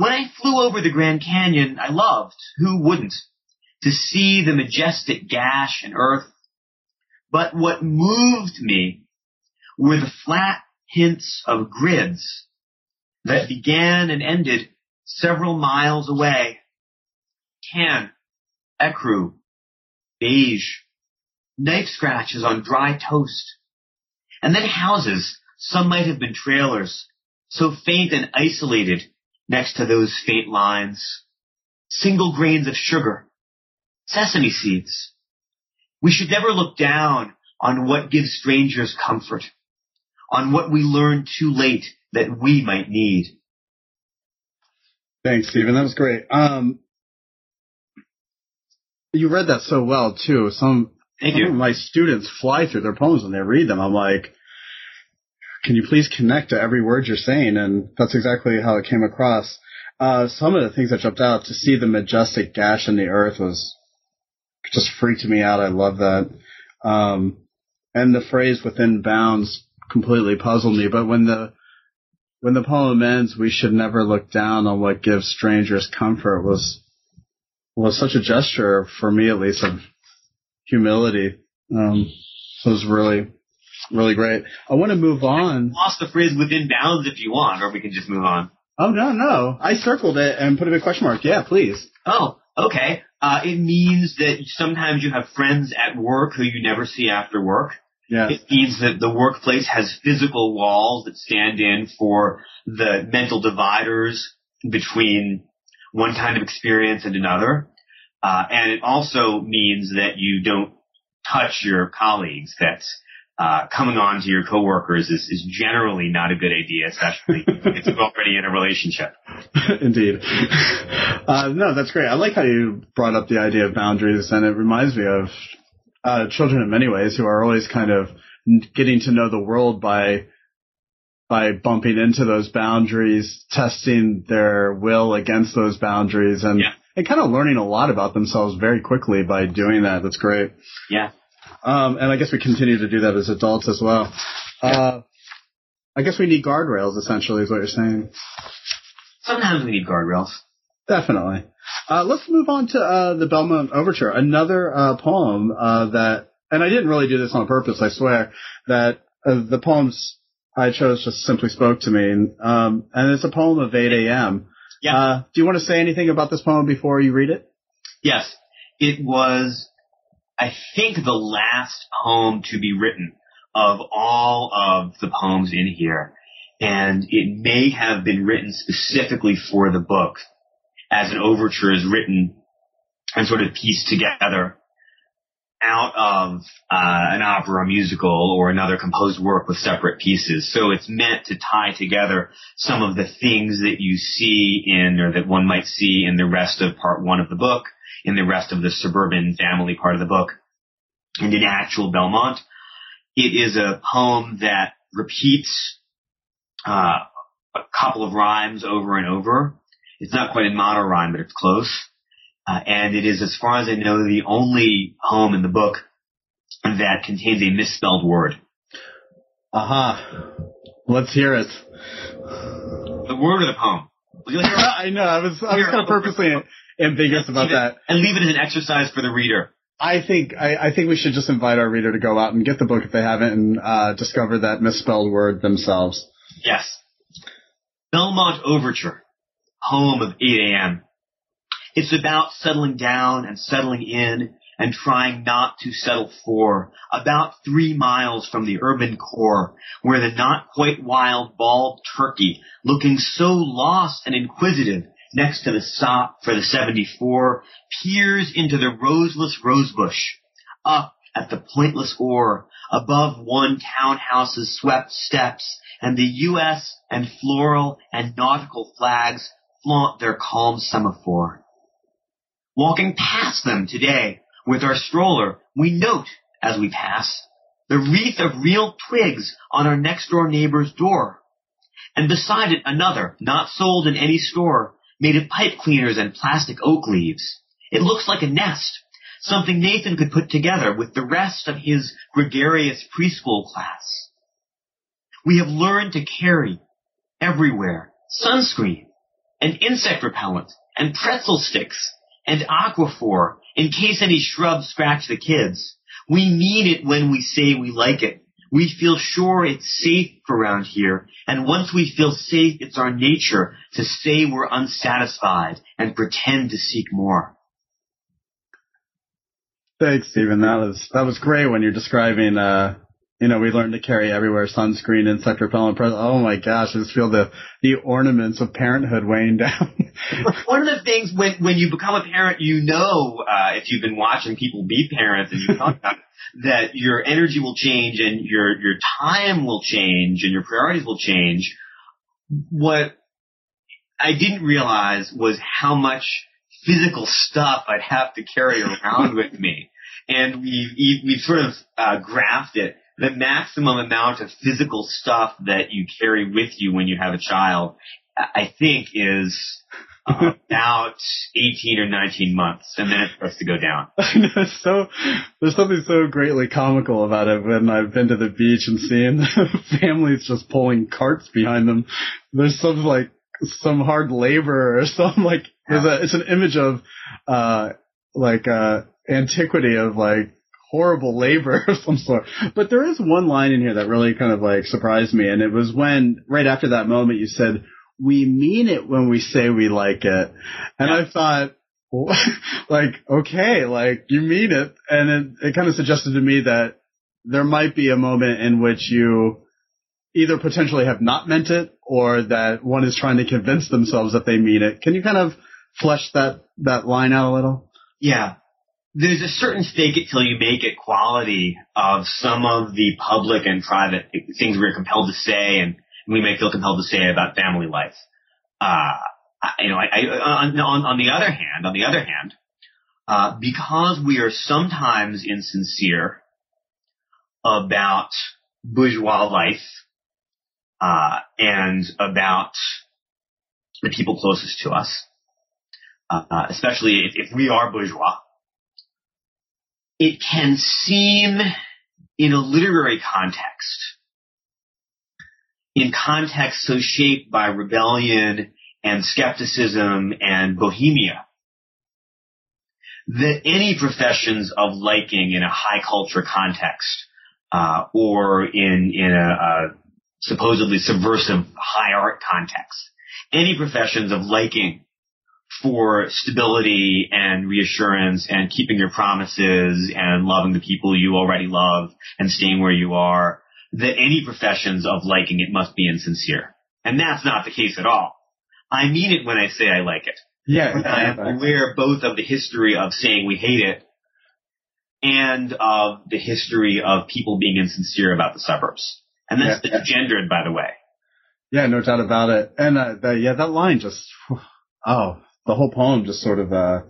When I flew over the Grand Canyon, I loved, who wouldn't, to see the majestic gash in earth. But what moved me were the flat hints of grids that began and ended several miles away. Can, ecru, beige, knife scratches on dry toast, and then houses, some might have been trailers, so faint and isolated next to those faint lines. Single grains of sugar. Sesame seeds. We should never look down on what gives strangers comfort. On what we learn too late that we might need. Thanks, Stephen. That was great. Um, you read that so well too. Some, some of my students fly through their poems when they read them. I'm like, can you please connect to every word you're saying? And that's exactly how it came across. Uh, some of the things that jumped out to see the majestic gash in the earth was just freaked me out. I love that. Um, and the phrase within bounds completely puzzled me. But when the, when the poem ends, we should never look down on what gives strangers comfort was, was such a gesture for me at least of humility. Um, was really, really great. I want to move on. Lost the phrase within bounds if you want, or we can just move on. Oh no, no. I circled it and put a big question mark. Yeah, please. Oh, okay. Uh, it means that sometimes you have friends at work who you never see after work. Yeah. It means that the workplace has physical walls that stand in for the mental dividers between one kind of experience and another. Uh, and it also means that you don't touch your colleagues. That uh, coming on to your coworkers is, is generally not a good idea, especially if you're already in a relationship. Indeed. Uh, no, that's great. I like how you brought up the idea of boundaries, and it reminds me of uh, children in many ways who are always kind of getting to know the world by by bumping into those boundaries, testing their will against those boundaries, and Yeah. and kind of learning a lot about themselves very quickly by doing that. That's great. Yeah. Um, and I guess we continue to do that as adults as well. Uh, I guess we need guardrails, essentially, is what you're saying. Sometimes we need guardrails. Definitely. Uh, let's move on to uh, the Belmont Overture, another uh, poem uh, that, and I didn't really do this on purpose, I swear, that uh, the poems I chose just simply spoke to me. Um, and it's a poem of 8 a.m. Yeah. Uh, do you want to say anything about this poem before you read it? Yes, it was, I think, the last poem to be written of all of the poems in here. And it may have been written specifically for the book as an overture is written and sort of pieced together out of uh, an opera, musical, or another composed work with separate pieces. So it's meant to tie together some of the things that you see in, or that one might see in the rest of part one of the book, in the rest of the suburban family part of the book, and in actual Belmont. It is a poem that repeats uh, a couple of rhymes over and over. It's not quite in mono rhyme, but it's close. Uh, and it is, as far as I know, the only poem in the book that contains a misspelled word. Aha. Let's hear it. The word of the poem. Will you hear it? I know, I was, I was kind of purposely ambiguous about it- that. And leave it as an exercise for the reader. I think I, I think we should just invite our reader to go out and get the book if they haven't and uh, discover that misspelled word themselves. Yes. Belmont Overture, poem of 8 a.m. It's about settling down and settling in and trying not to settle for about three miles from the urban core where the not quite wild bald turkey looking so lost and inquisitive next to the stop for the 74 peers into the roseless rosebush up at the pointless oar above one townhouse's swept steps and the U.S. and floral and nautical flags flaunt their calm semaphore. Walking past them today with our stroller, we note as we pass the wreath of real twigs on our next door neighbor's door. And beside it another, not sold in any store, made of pipe cleaners and plastic oak leaves. It looks like a nest, something Nathan could put together with the rest of his gregarious preschool class. We have learned to carry everywhere sunscreen and insect repellent and pretzel sticks and aquaphor in case any shrubs scratch the kids. We mean it when we say we like it. We feel sure it's safe around here, and once we feel safe, it's our nature to say we're unsatisfied and pretend to seek more. Thanks, Stephen. That was that was great when you're describing. Uh, you know, we learned to carry everywhere sunscreen, insect repellent. Oh my gosh, I just feel the the ornaments of parenthood weighing down. One of the things when when you become a parent, you know, uh, if you've been watching people be parents and you talk about it, that your energy will change and your your time will change and your priorities will change. What I didn't realize was how much physical stuff I'd have to carry around with me, and we we sort of uh, graphed it. The maximum amount of physical stuff that you carry with you when you have a child, I think, is uh, about 18 or 19 months, and then it starts to go down. So there's something so greatly comical about it when I've been to the beach and seeing families just pulling carts behind them. There's some like some hard labor or some like there's a it's an image of uh like uh antiquity of like horrible labor of some sort. But there is one line in here that really kind of like surprised me and it was when right after that moment you said we mean it when we say we like it. And Yeah. I thought like, okay, like you mean it. And it, it kind of suggested to me that there might be a moment in which you either potentially have not meant it or that one is trying to convince themselves that they mean it. Can you kind of flesh that, that line out a little? Yeah. There's a certain stake it till you make it quality of some of the public and private things we're compelled to say and we may feel compelled to say about family life. Uh, you know, I, I, on, on, the other hand, on the other hand, uh, because we are sometimes insincere about bourgeois life, uh, and about the people closest to us, uh, especially if, if we are bourgeois, it can seem in a literary context, in context so shaped by rebellion and skepticism and bohemia, that any professions of liking in a high culture context, uh, or in in a, a supposedly subversive high art context, any professions of liking for stability and reassurance and keeping your promises and loving the people you already love and staying where you are, that any professions of liking it must be insincere. And that's not the case at all. I mean it when I say I like it. Yeah. I am aware both of the history of saying we hate it and of the history of people being insincere about the suburbs. And that's yeah, gendered, by the way. Yeah, no doubt about it. And uh, the, yeah, that line just, oh, the whole poem just sort of, uh,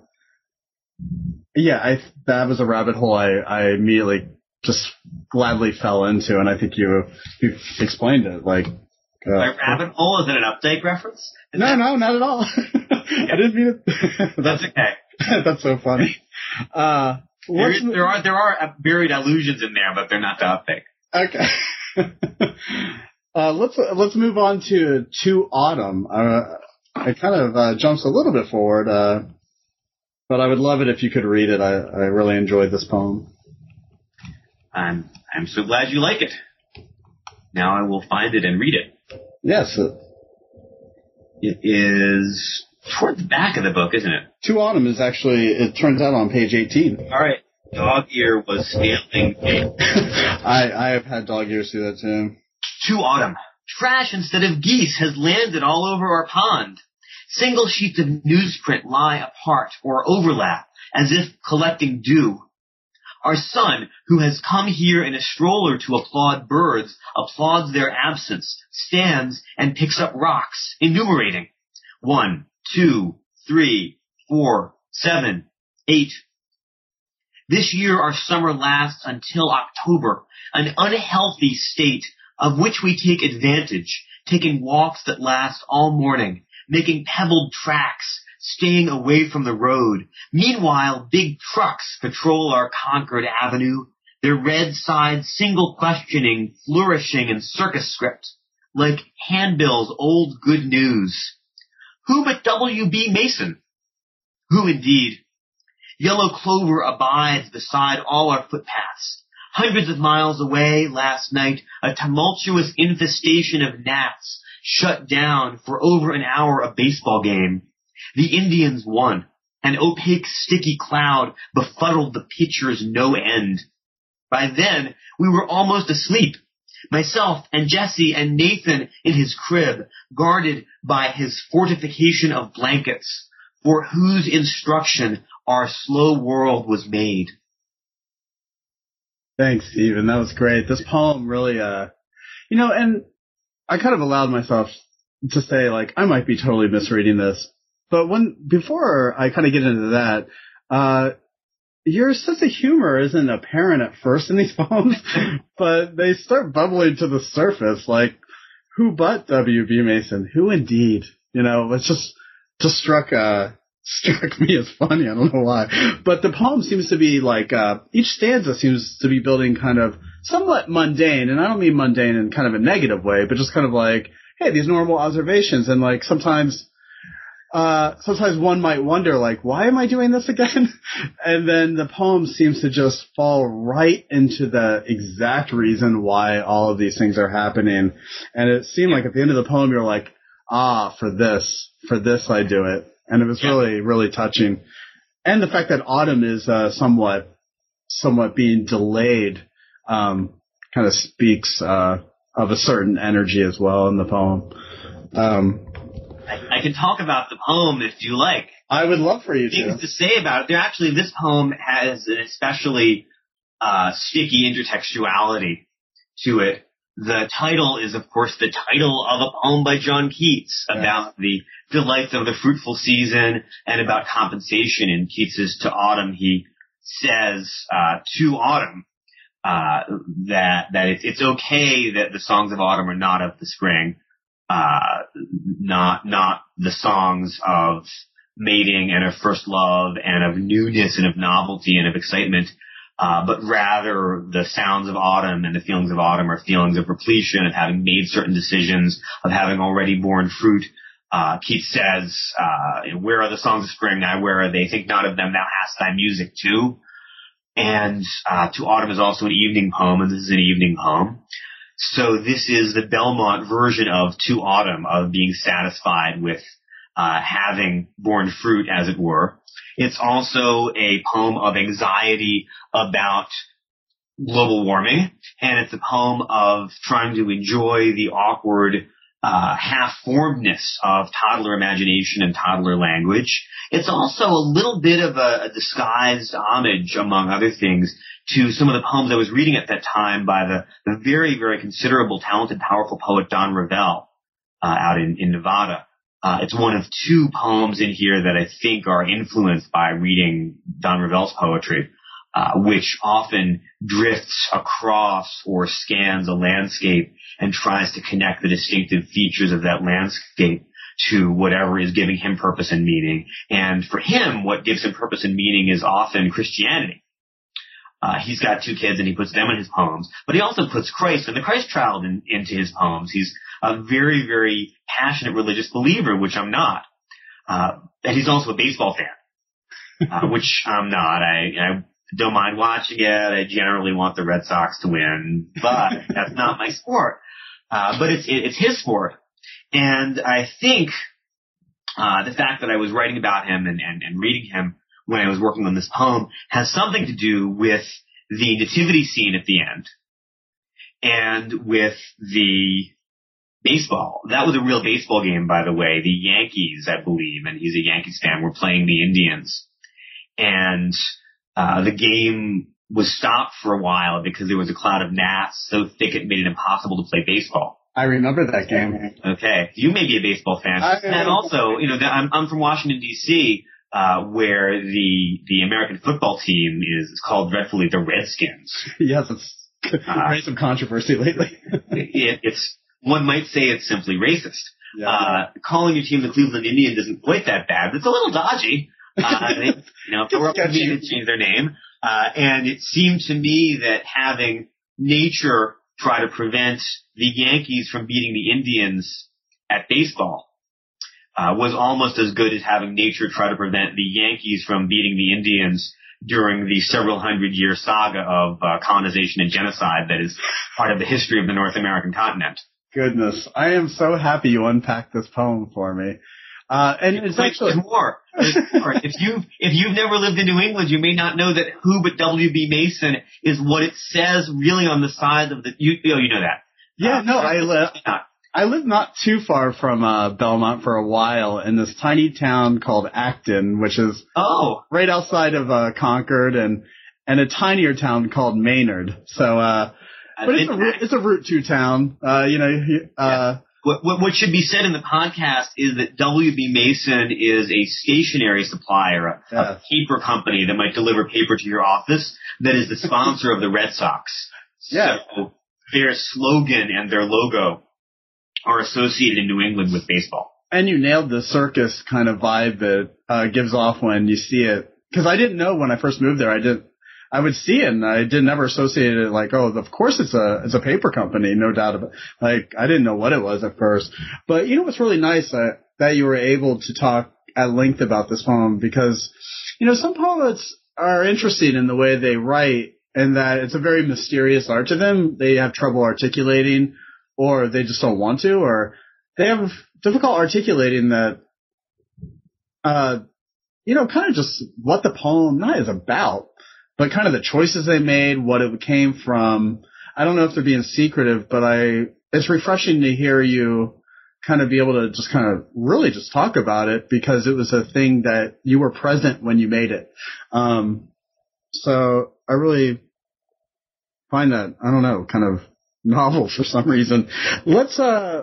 yeah, I that was a rabbit hole I I immediately just gladly fell into, and I think you you explained it like. Uh, My rabbit hole is it an Updike reference? Is no, that- no, not at all. I didn't mean it. that's okay. that's so funny. Uh, there, is, there are there are buried allusions in there, but they're not the Updike. Okay. uh, let's let's move on to to autumn. Uh, it kind of uh, jumps a little bit forward, uh, but I would love it if you could read it. I, I really enjoyed this poem. I'm I'm so glad you like it. Now I will find it and read it. Yes. Uh, it is toward the back of the book, isn't it? To Autumn is actually, it turns out on page 18. All right. Dog ear was stealing. I, I have had dog ears do that too. To Autumn. Trash instead of geese has landed all over our pond. Single sheets of newsprint lie apart or overlap as if collecting dew. Our son, who has come here in a stroller to applaud birds, applauds their absence, stands and picks up rocks, enumerating. One, two, three, four, seven, eight. This year our summer lasts until October, an unhealthy state of which we take advantage, taking walks that last all morning, making pebbled tracks, staying away from the road. Meanwhile, big trucks patrol our Concord Avenue, their red sides single questioning, flourishing in circus script, like handbills old good news. Who but W.B. Mason? Who indeed? Yellow clover abides beside all our footpaths. Hundreds of miles away last night, a tumultuous infestation of gnats shut down for over an hour a baseball game. The Indians won. An opaque, sticky cloud befuddled the pitchers no end. By then, we were almost asleep. Myself and Jessie and Nathan in his crib, guarded by his fortification of blankets, for whose instruction our slow world was made. Thanks, Stephen. That was great. This poem really, uh, you know, and I kind of allowed myself to say, like, I might be totally misreading this, but when before I kind of get into that, uh, your sense of humor isn't apparent at first in these poems, but they start bubbling to the surface. Like, who but W.B. Mason? Who indeed? You know, it's just just struck uh struck me as funny. I don't know why, but the poem seems to be like uh each stanza seems to be building kind of somewhat mundane, and I don't mean mundane in kind of a negative way, but just kind of like, hey, these normal observations, and like sometimes uh, sometimes one might wonder, like, why am I doing this again? and then the poem seems to just fall right into the exact reason why all of these things are happening. And it seemed like at the end of the poem, you're like, ah, for this, for this I do it. And it was yeah. really, really touching. And the fact that autumn is uh, somewhat, somewhat being delayed, um, kind of speaks uh, of a certain energy as well in the poem. Um, I, I can talk about the poem if you like. I would love for you to things to. to say about it. There actually, this poem has an especially uh, sticky intertextuality to it. The title is, of course, the title of a poem by John Keats about the delights of the fruitful season and about compensation. In Keats's To Autumn, he says uh, to Autumn uh, that that it's, it's okay that the songs of autumn are not of the spring, uh, not not the songs of mating and of first love and of newness and of novelty and of excitement, uh, but rather the sounds of autumn and the feelings of autumn are feelings of repletion, of having made certain decisions, of having already borne fruit. Uh, Keats says, uh, where are the songs of spring? Now where are they? Think not of them, thou hast thy music too. And, uh, to autumn is also an evening poem, and this is an evening poem. So this is the Belmont version of To Autumn, of being satisfied with uh, having borne fruit, as it were. It's also a poem of anxiety about global warming, and it's a poem of trying to enjoy the awkward uh, half-formedness of toddler imagination and toddler language. It's also a little bit of a, a disguised homage, among other things, to some of the poems I was reading at that time by the, the very, very considerable, talented, powerful poet Don Revell uh, out in, in Nevada. Uh, it's one of two poems in here that I think are influenced by reading Don Revell's poetry, uh, which often drifts across or scans a landscape and tries to connect the distinctive features of that landscape to whatever is giving him purpose and meaning. And for him, what gives him purpose and meaning is often Christianity. Uh, he's got two kids and he puts them in his poems, but he also puts Christ and the Christ child in, into his poems. He's a very, very passionate religious believer, which I'm not. Uh, and he's also a baseball fan, uh, which I'm not. I, I don't mind watching it. I generally want the Red Sox to win, but that's not my sport. Uh, but it's, it's his sport. And I think, uh, the fact that I was writing about him and, and, and reading him when I was working on this poem has something to do with the nativity scene at the end and with the baseball. That was a real baseball game, by the way. The Yankees, I believe, and he's a Yankees fan, were playing the Indians. And, uh, the game was stopped for a while because there was a cloud of gnats so thick it made it impossible to play baseball. I remember that game. Okay. You may be a baseball fan. I- and also, you know, I'm, I'm from Washington DC, uh, where the, the American football team is called dreadfully the Redskins. yes, it's raised some controversy lately. It, it's, one might say it's simply racist. yeah. Uh, calling your team the Cleveland Indians isn't quite that bad, but it's a little dodgy. Uh, they, you know, if they were up to me, change their name. Uh, and it seemed to me that having nature try to prevent the Yankees from beating the Indians at baseball uh, was almost as good as having nature try to prevent the Yankees from beating the Indians during the several hundred year saga of uh, colonization and genocide that is part of the history of the North American continent. Goodness, I am so happy you unpacked this poem for me. Uh, and it's Wait, actually there's more. There's more. if you've if you've never lived in New England, you may not know that who but W. B. Mason is what it says really on the side of the. You oh, you know that. yeah, Uh, no, I li- not. I lived not too far from uh, Belmont for a while in this tiny town called Acton, which is Oh, right outside of uh, Concord, and and a tinier town called Maynard. So, uh, but it's a route- it's a Route Two town. Uh, you know, uh, What, what, what should be said in the podcast is that WB Mason is a stationary supplier, a, a paper company that might deliver paper to your office that is the sponsor of the Red Sox. Yeah. So their slogan and their logo are associated in New England with baseball. and you nailed the circus kind of vibe that uh, gives off when you see it. Because I didn't know when I first moved there. I did. I would see it, and I did never associate it like, oh, of course it's a it's a paper company, no doubt about. Like I didn't know what it was at first, but you know what's really nice uh, that you were able to talk at length about this poem because you know some poets are interesting in the way they write, and that it's a very mysterious art to them. They have trouble articulating, or they just don't want to, or they have difficult articulating that, uh, you know, kind of just what the poem not is about, but kind of the choices they made, what it came from. I don't know if they're being secretive, but I, it's refreshing to hear you kind of be able to just kind of really just talk about it because it was a thing that you were present when you made it. Um, so I really find that, I don't know, kind of novel for some reason. Let's, uh,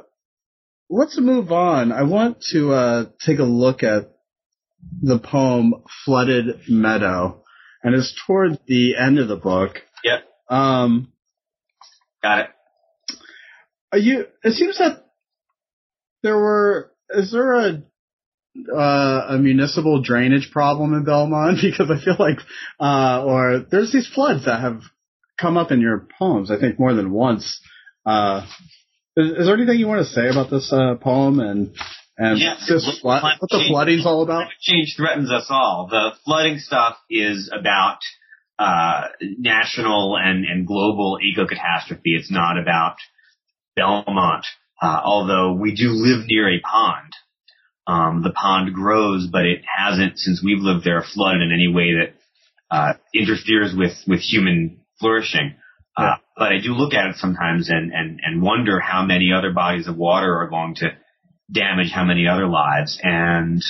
let's move on. I want to, uh, take a look at the poem Flooded Meadow and it's toward the end of the book. Yep. Um, Got it. are you, it seems that there were, is there a, uh, a municipal drainage problem in Belmont? Because I feel like, uh, or there's these floods that have come up in your poems, I think more than once. Uh, is, is there anything you want to say about this, uh, poem and, and flood, what the change. flooding's all about? Change threatens us all. The flooding stuff is about uh, national and, and global eco catastrophe. It's not about Belmont. Uh, although we do live near a pond. Um, the pond grows, but it hasn't, since we've lived there, flooded in any way that uh, interferes with, with human flourishing. Yeah. Uh, but I do look at it sometimes and, and, and wonder how many other bodies of water are going to damage how many other lives. And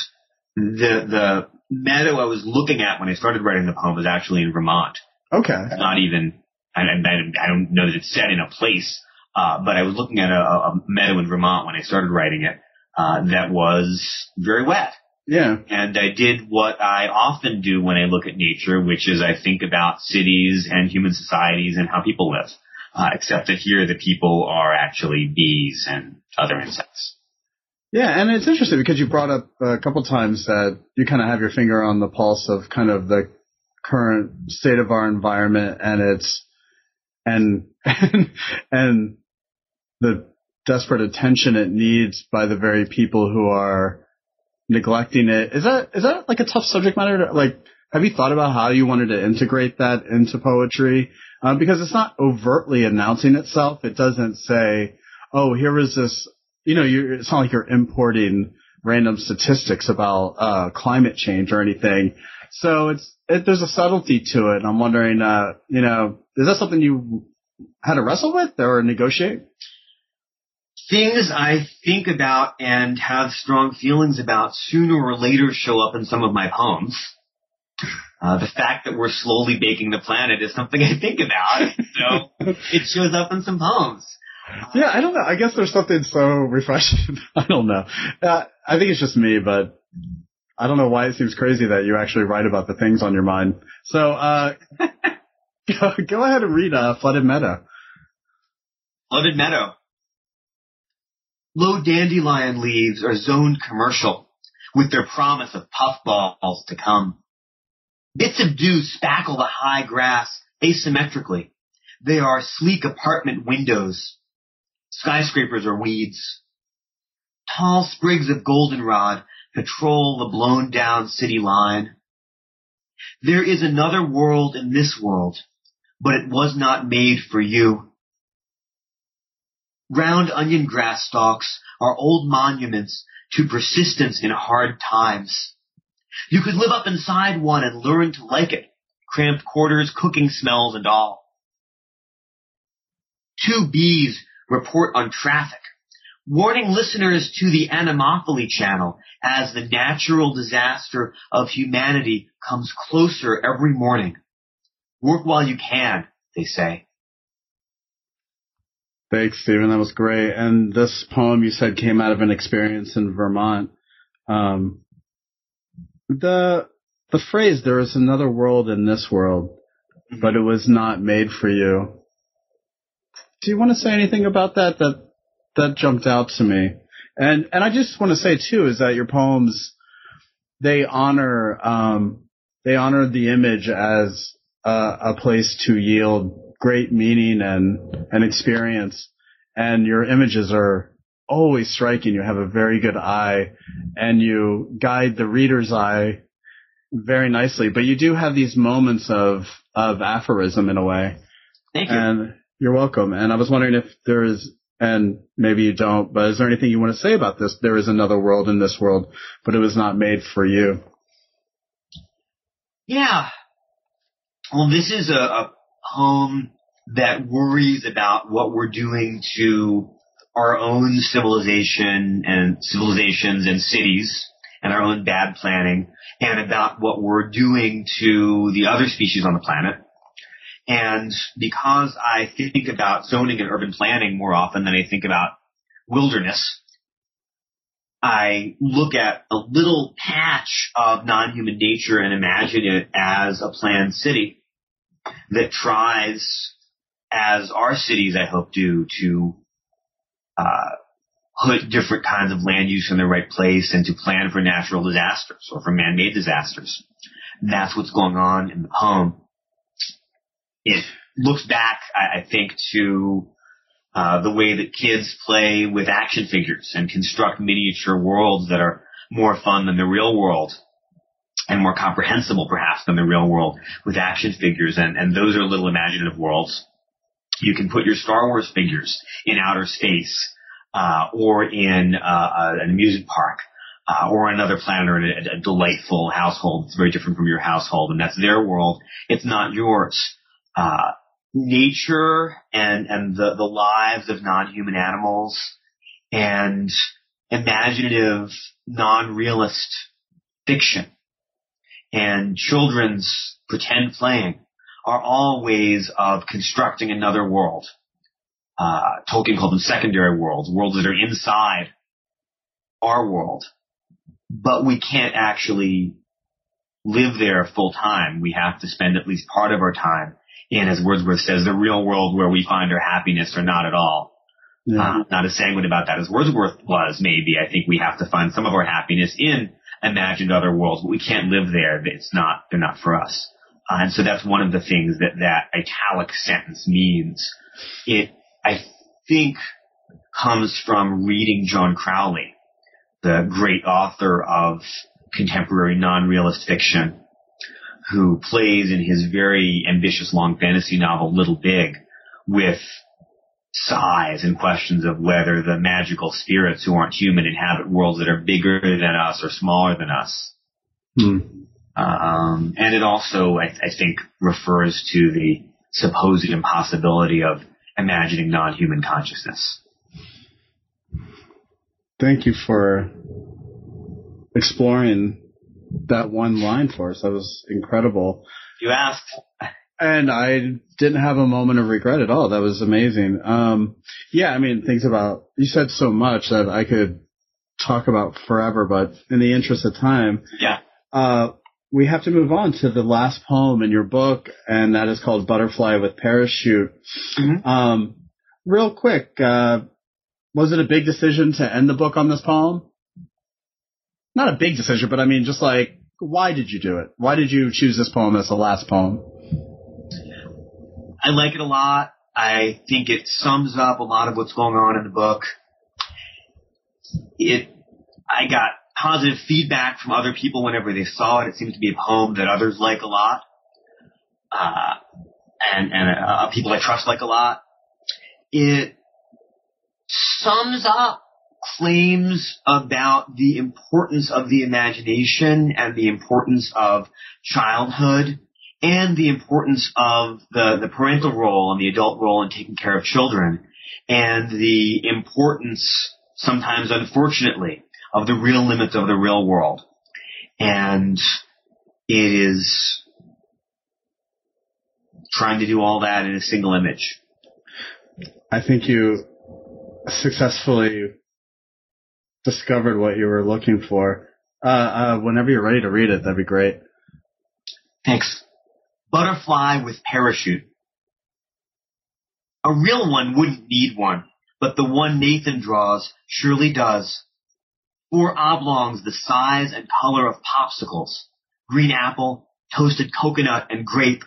the the meadow I was looking at when I started writing the poem was actually in Vermont. Okay. Not even I, I, I don't know that it's set in a place, uh, but I was looking at a, a meadow in Vermont when I started writing it uh, that was very wet. Yeah. And I did what I often do when I look at nature, which is I think about cities and human societies and how people live. Uh, except that here the people are actually bees and other insects. Yeah, and it's interesting because you brought up a couple times that you kind of have your finger on the pulse of kind of the current state of our environment and it's and and, and the desperate attention it needs by the very people who are neglecting it. Is that is that like a tough subject matter? Like, have you thought about how you wanted to integrate that into poetry? Uh, because it's not overtly announcing itself. It doesn't say, "Oh, here is this." You know, it's not like you're importing random statistics about uh, climate change or anything. So it's it, there's a subtlety to it. And I'm wondering, uh, you know, is that something you had to wrestle with or negotiate? things I think about and have strong feelings about sooner or later show up in some of my poems. Uh, the fact that we're slowly baking the planet is something I think about, so it shows up in some poems. Yeah, I don't know. I guess there's something so refreshing. I don't know. Uh, I think it's just me, but I don't know why it seems crazy that you actually write about the things on your mind. So, uh, go, ahead and read, uh, Flooded Meadow. Flooded meadow. Low dandelion leaves are zoned commercial with their promise of puffballs to come. Bits of dew spackle the high grass asymmetrically. They are sleek apartment windows. Skyscrapers are weeds. Tall sprigs of goldenrod patrol the blown down city line. There is another world in this world, but it was not made for you. Round onion grass stalks are old monuments to persistence in hard times. You could live up inside one and learn to like it. Cramped quarters, cooking smells, and all. Two bees report on traffic, warning listeners to the Anemophily channel as the natural disaster of humanity comes closer every morning. Work while you can, they say. Thanks, Stephen. That was great. And this poem you said came out of an experience in Vermont. Um, the the phrase "there is another world in this world, but it was not made for you." Do you want to say anything about that? That that jumped out to me. And and I just want to say too is that your poems they honor um, they honor the image as a, a place to yield great meaning and and experience. And your images are always striking. You have a very good eye, and you guide the reader's eye very nicely. But you do have these moments of of aphorism in a way. Thank you. And you're welcome. And I was wondering if there is, and maybe you don't, but is there anything you want to say about this? There is another world in this world, but it was not made for you. Yeah. Well, this is a, a poem that worries about what we're doing to our own civilization and civilizations and cities and our own bad planning and about what we're doing to the other species on the planet. And because I think about zoning and urban planning more often than I think about wilderness, I look at a little patch of non-human nature and imagine it as a planned city that tries, as our cities I hope do, to uh, put different kinds of land use in the right place and to plan for natural disasters or for man-made disasters. That's what's going on in the poem. It looks back, I, I think, to uh, the way that kids play with action figures and construct miniature worlds that are more fun than the real world and more comprehensible perhaps than the real world with action figures and, and those are little imaginative worlds. You can put your Star Wars figures in outer space, uh, or in uh, an amusement park, uh, or another planet or a, a delightful household. It's very different from your household, and that's their world. It's not yours. Uh, nature and and the the lives of non-human animals and imaginative non-realist fiction and children's pretend playing are all ways of constructing another world. Uh, Tolkien called them secondary worlds, worlds that are inside our world, but we can't actually live there full time. We have to spend at least part of our time in, as Wordsworth says, the real world where we find our happiness or not at all. Yeah. Uh, not as sanguine about that as Wordsworth was, maybe. I think we have to find some of our happiness in imagined other worlds, but we can't live there. It's not, they're not for us. Uh, and so that's one of the things that that italic sentence means. It, I think, comes from reading John Crowley, the great author of contemporary non-realist fiction, who plays in his very ambitious long fantasy novel Little Big with size and questions of whether the magical spirits who aren't human inhabit worlds that are bigger than us or smaller than us. Hmm. Um, and it also, I, I think, refers to the supposed impossibility of imagining non-human consciousness. Thank you for exploring that one line for us. That was incredible. You asked. And I didn't have a moment of regret at all. That was amazing. Um, yeah, I mean, things about, you said so much that I could talk about forever, but in the interest of time. Yeah. Uh, we have to move on to the last poem in your book, and that is called Butterfly with Parachute. Mm-hmm. Um, real quick, uh, was it a big decision to end the book on this poem? Not a big decision, but I mean, just like, why did you do it? Why did you choose this poem as the last poem? I like it a lot. I think it sums up a lot of what's going on in the book. It, I got positive feedback from other people whenever they saw it. It seems to be a poem that others like a lot. Uh, and, and, uh, people I trust like a lot. It sums up claims about the importance of the imagination and the importance of childhood and the importance of the, the parental role and the adult role in taking care of children and the importance, sometimes unfortunately, of the real limits of the real world. And it is trying to do all that in a single image. I think you successfully discovered what you were looking for. Uh, uh, whenever you're ready to read it, that'd be great. Thanks. Butterfly with parachute. A real one wouldn't need one, but the one Nathan draws surely does. Four oblongs the size and color of popsicles. Green apple, toasted coconut, and grape.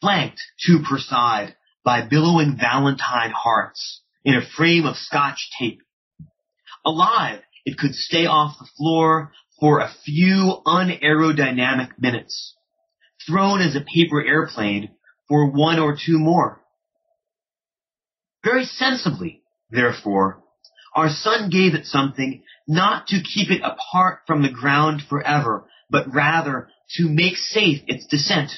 Flanked, two per side, by billowing valentine hearts in a frame of scotch tape Alive, it could stay off the floor for a few unaerodynamic minutes. Thrown as a paper airplane for one or two more. Very sensibly, therefore, our son gave it something not to keep it apart from the ground forever, but rather to make safe its descent.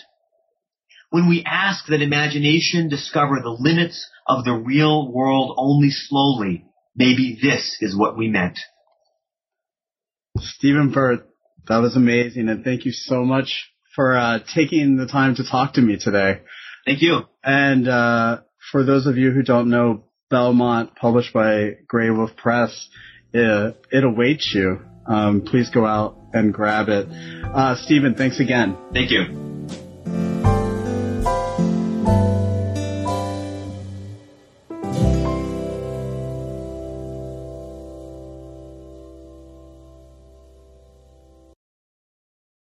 When we ask that imagination discover the limits of the real world only slowly, maybe this is what we meant. Stephen Burt, that was amazing, and thank you so much for uh, taking the time to talk to me today. Thank you. And uh, for those of you who don't know, Belmont, published by Graywolf Press, it, it awaits you. Um, please go out and grab it. Uh, Stephen, thanks again. Thank you.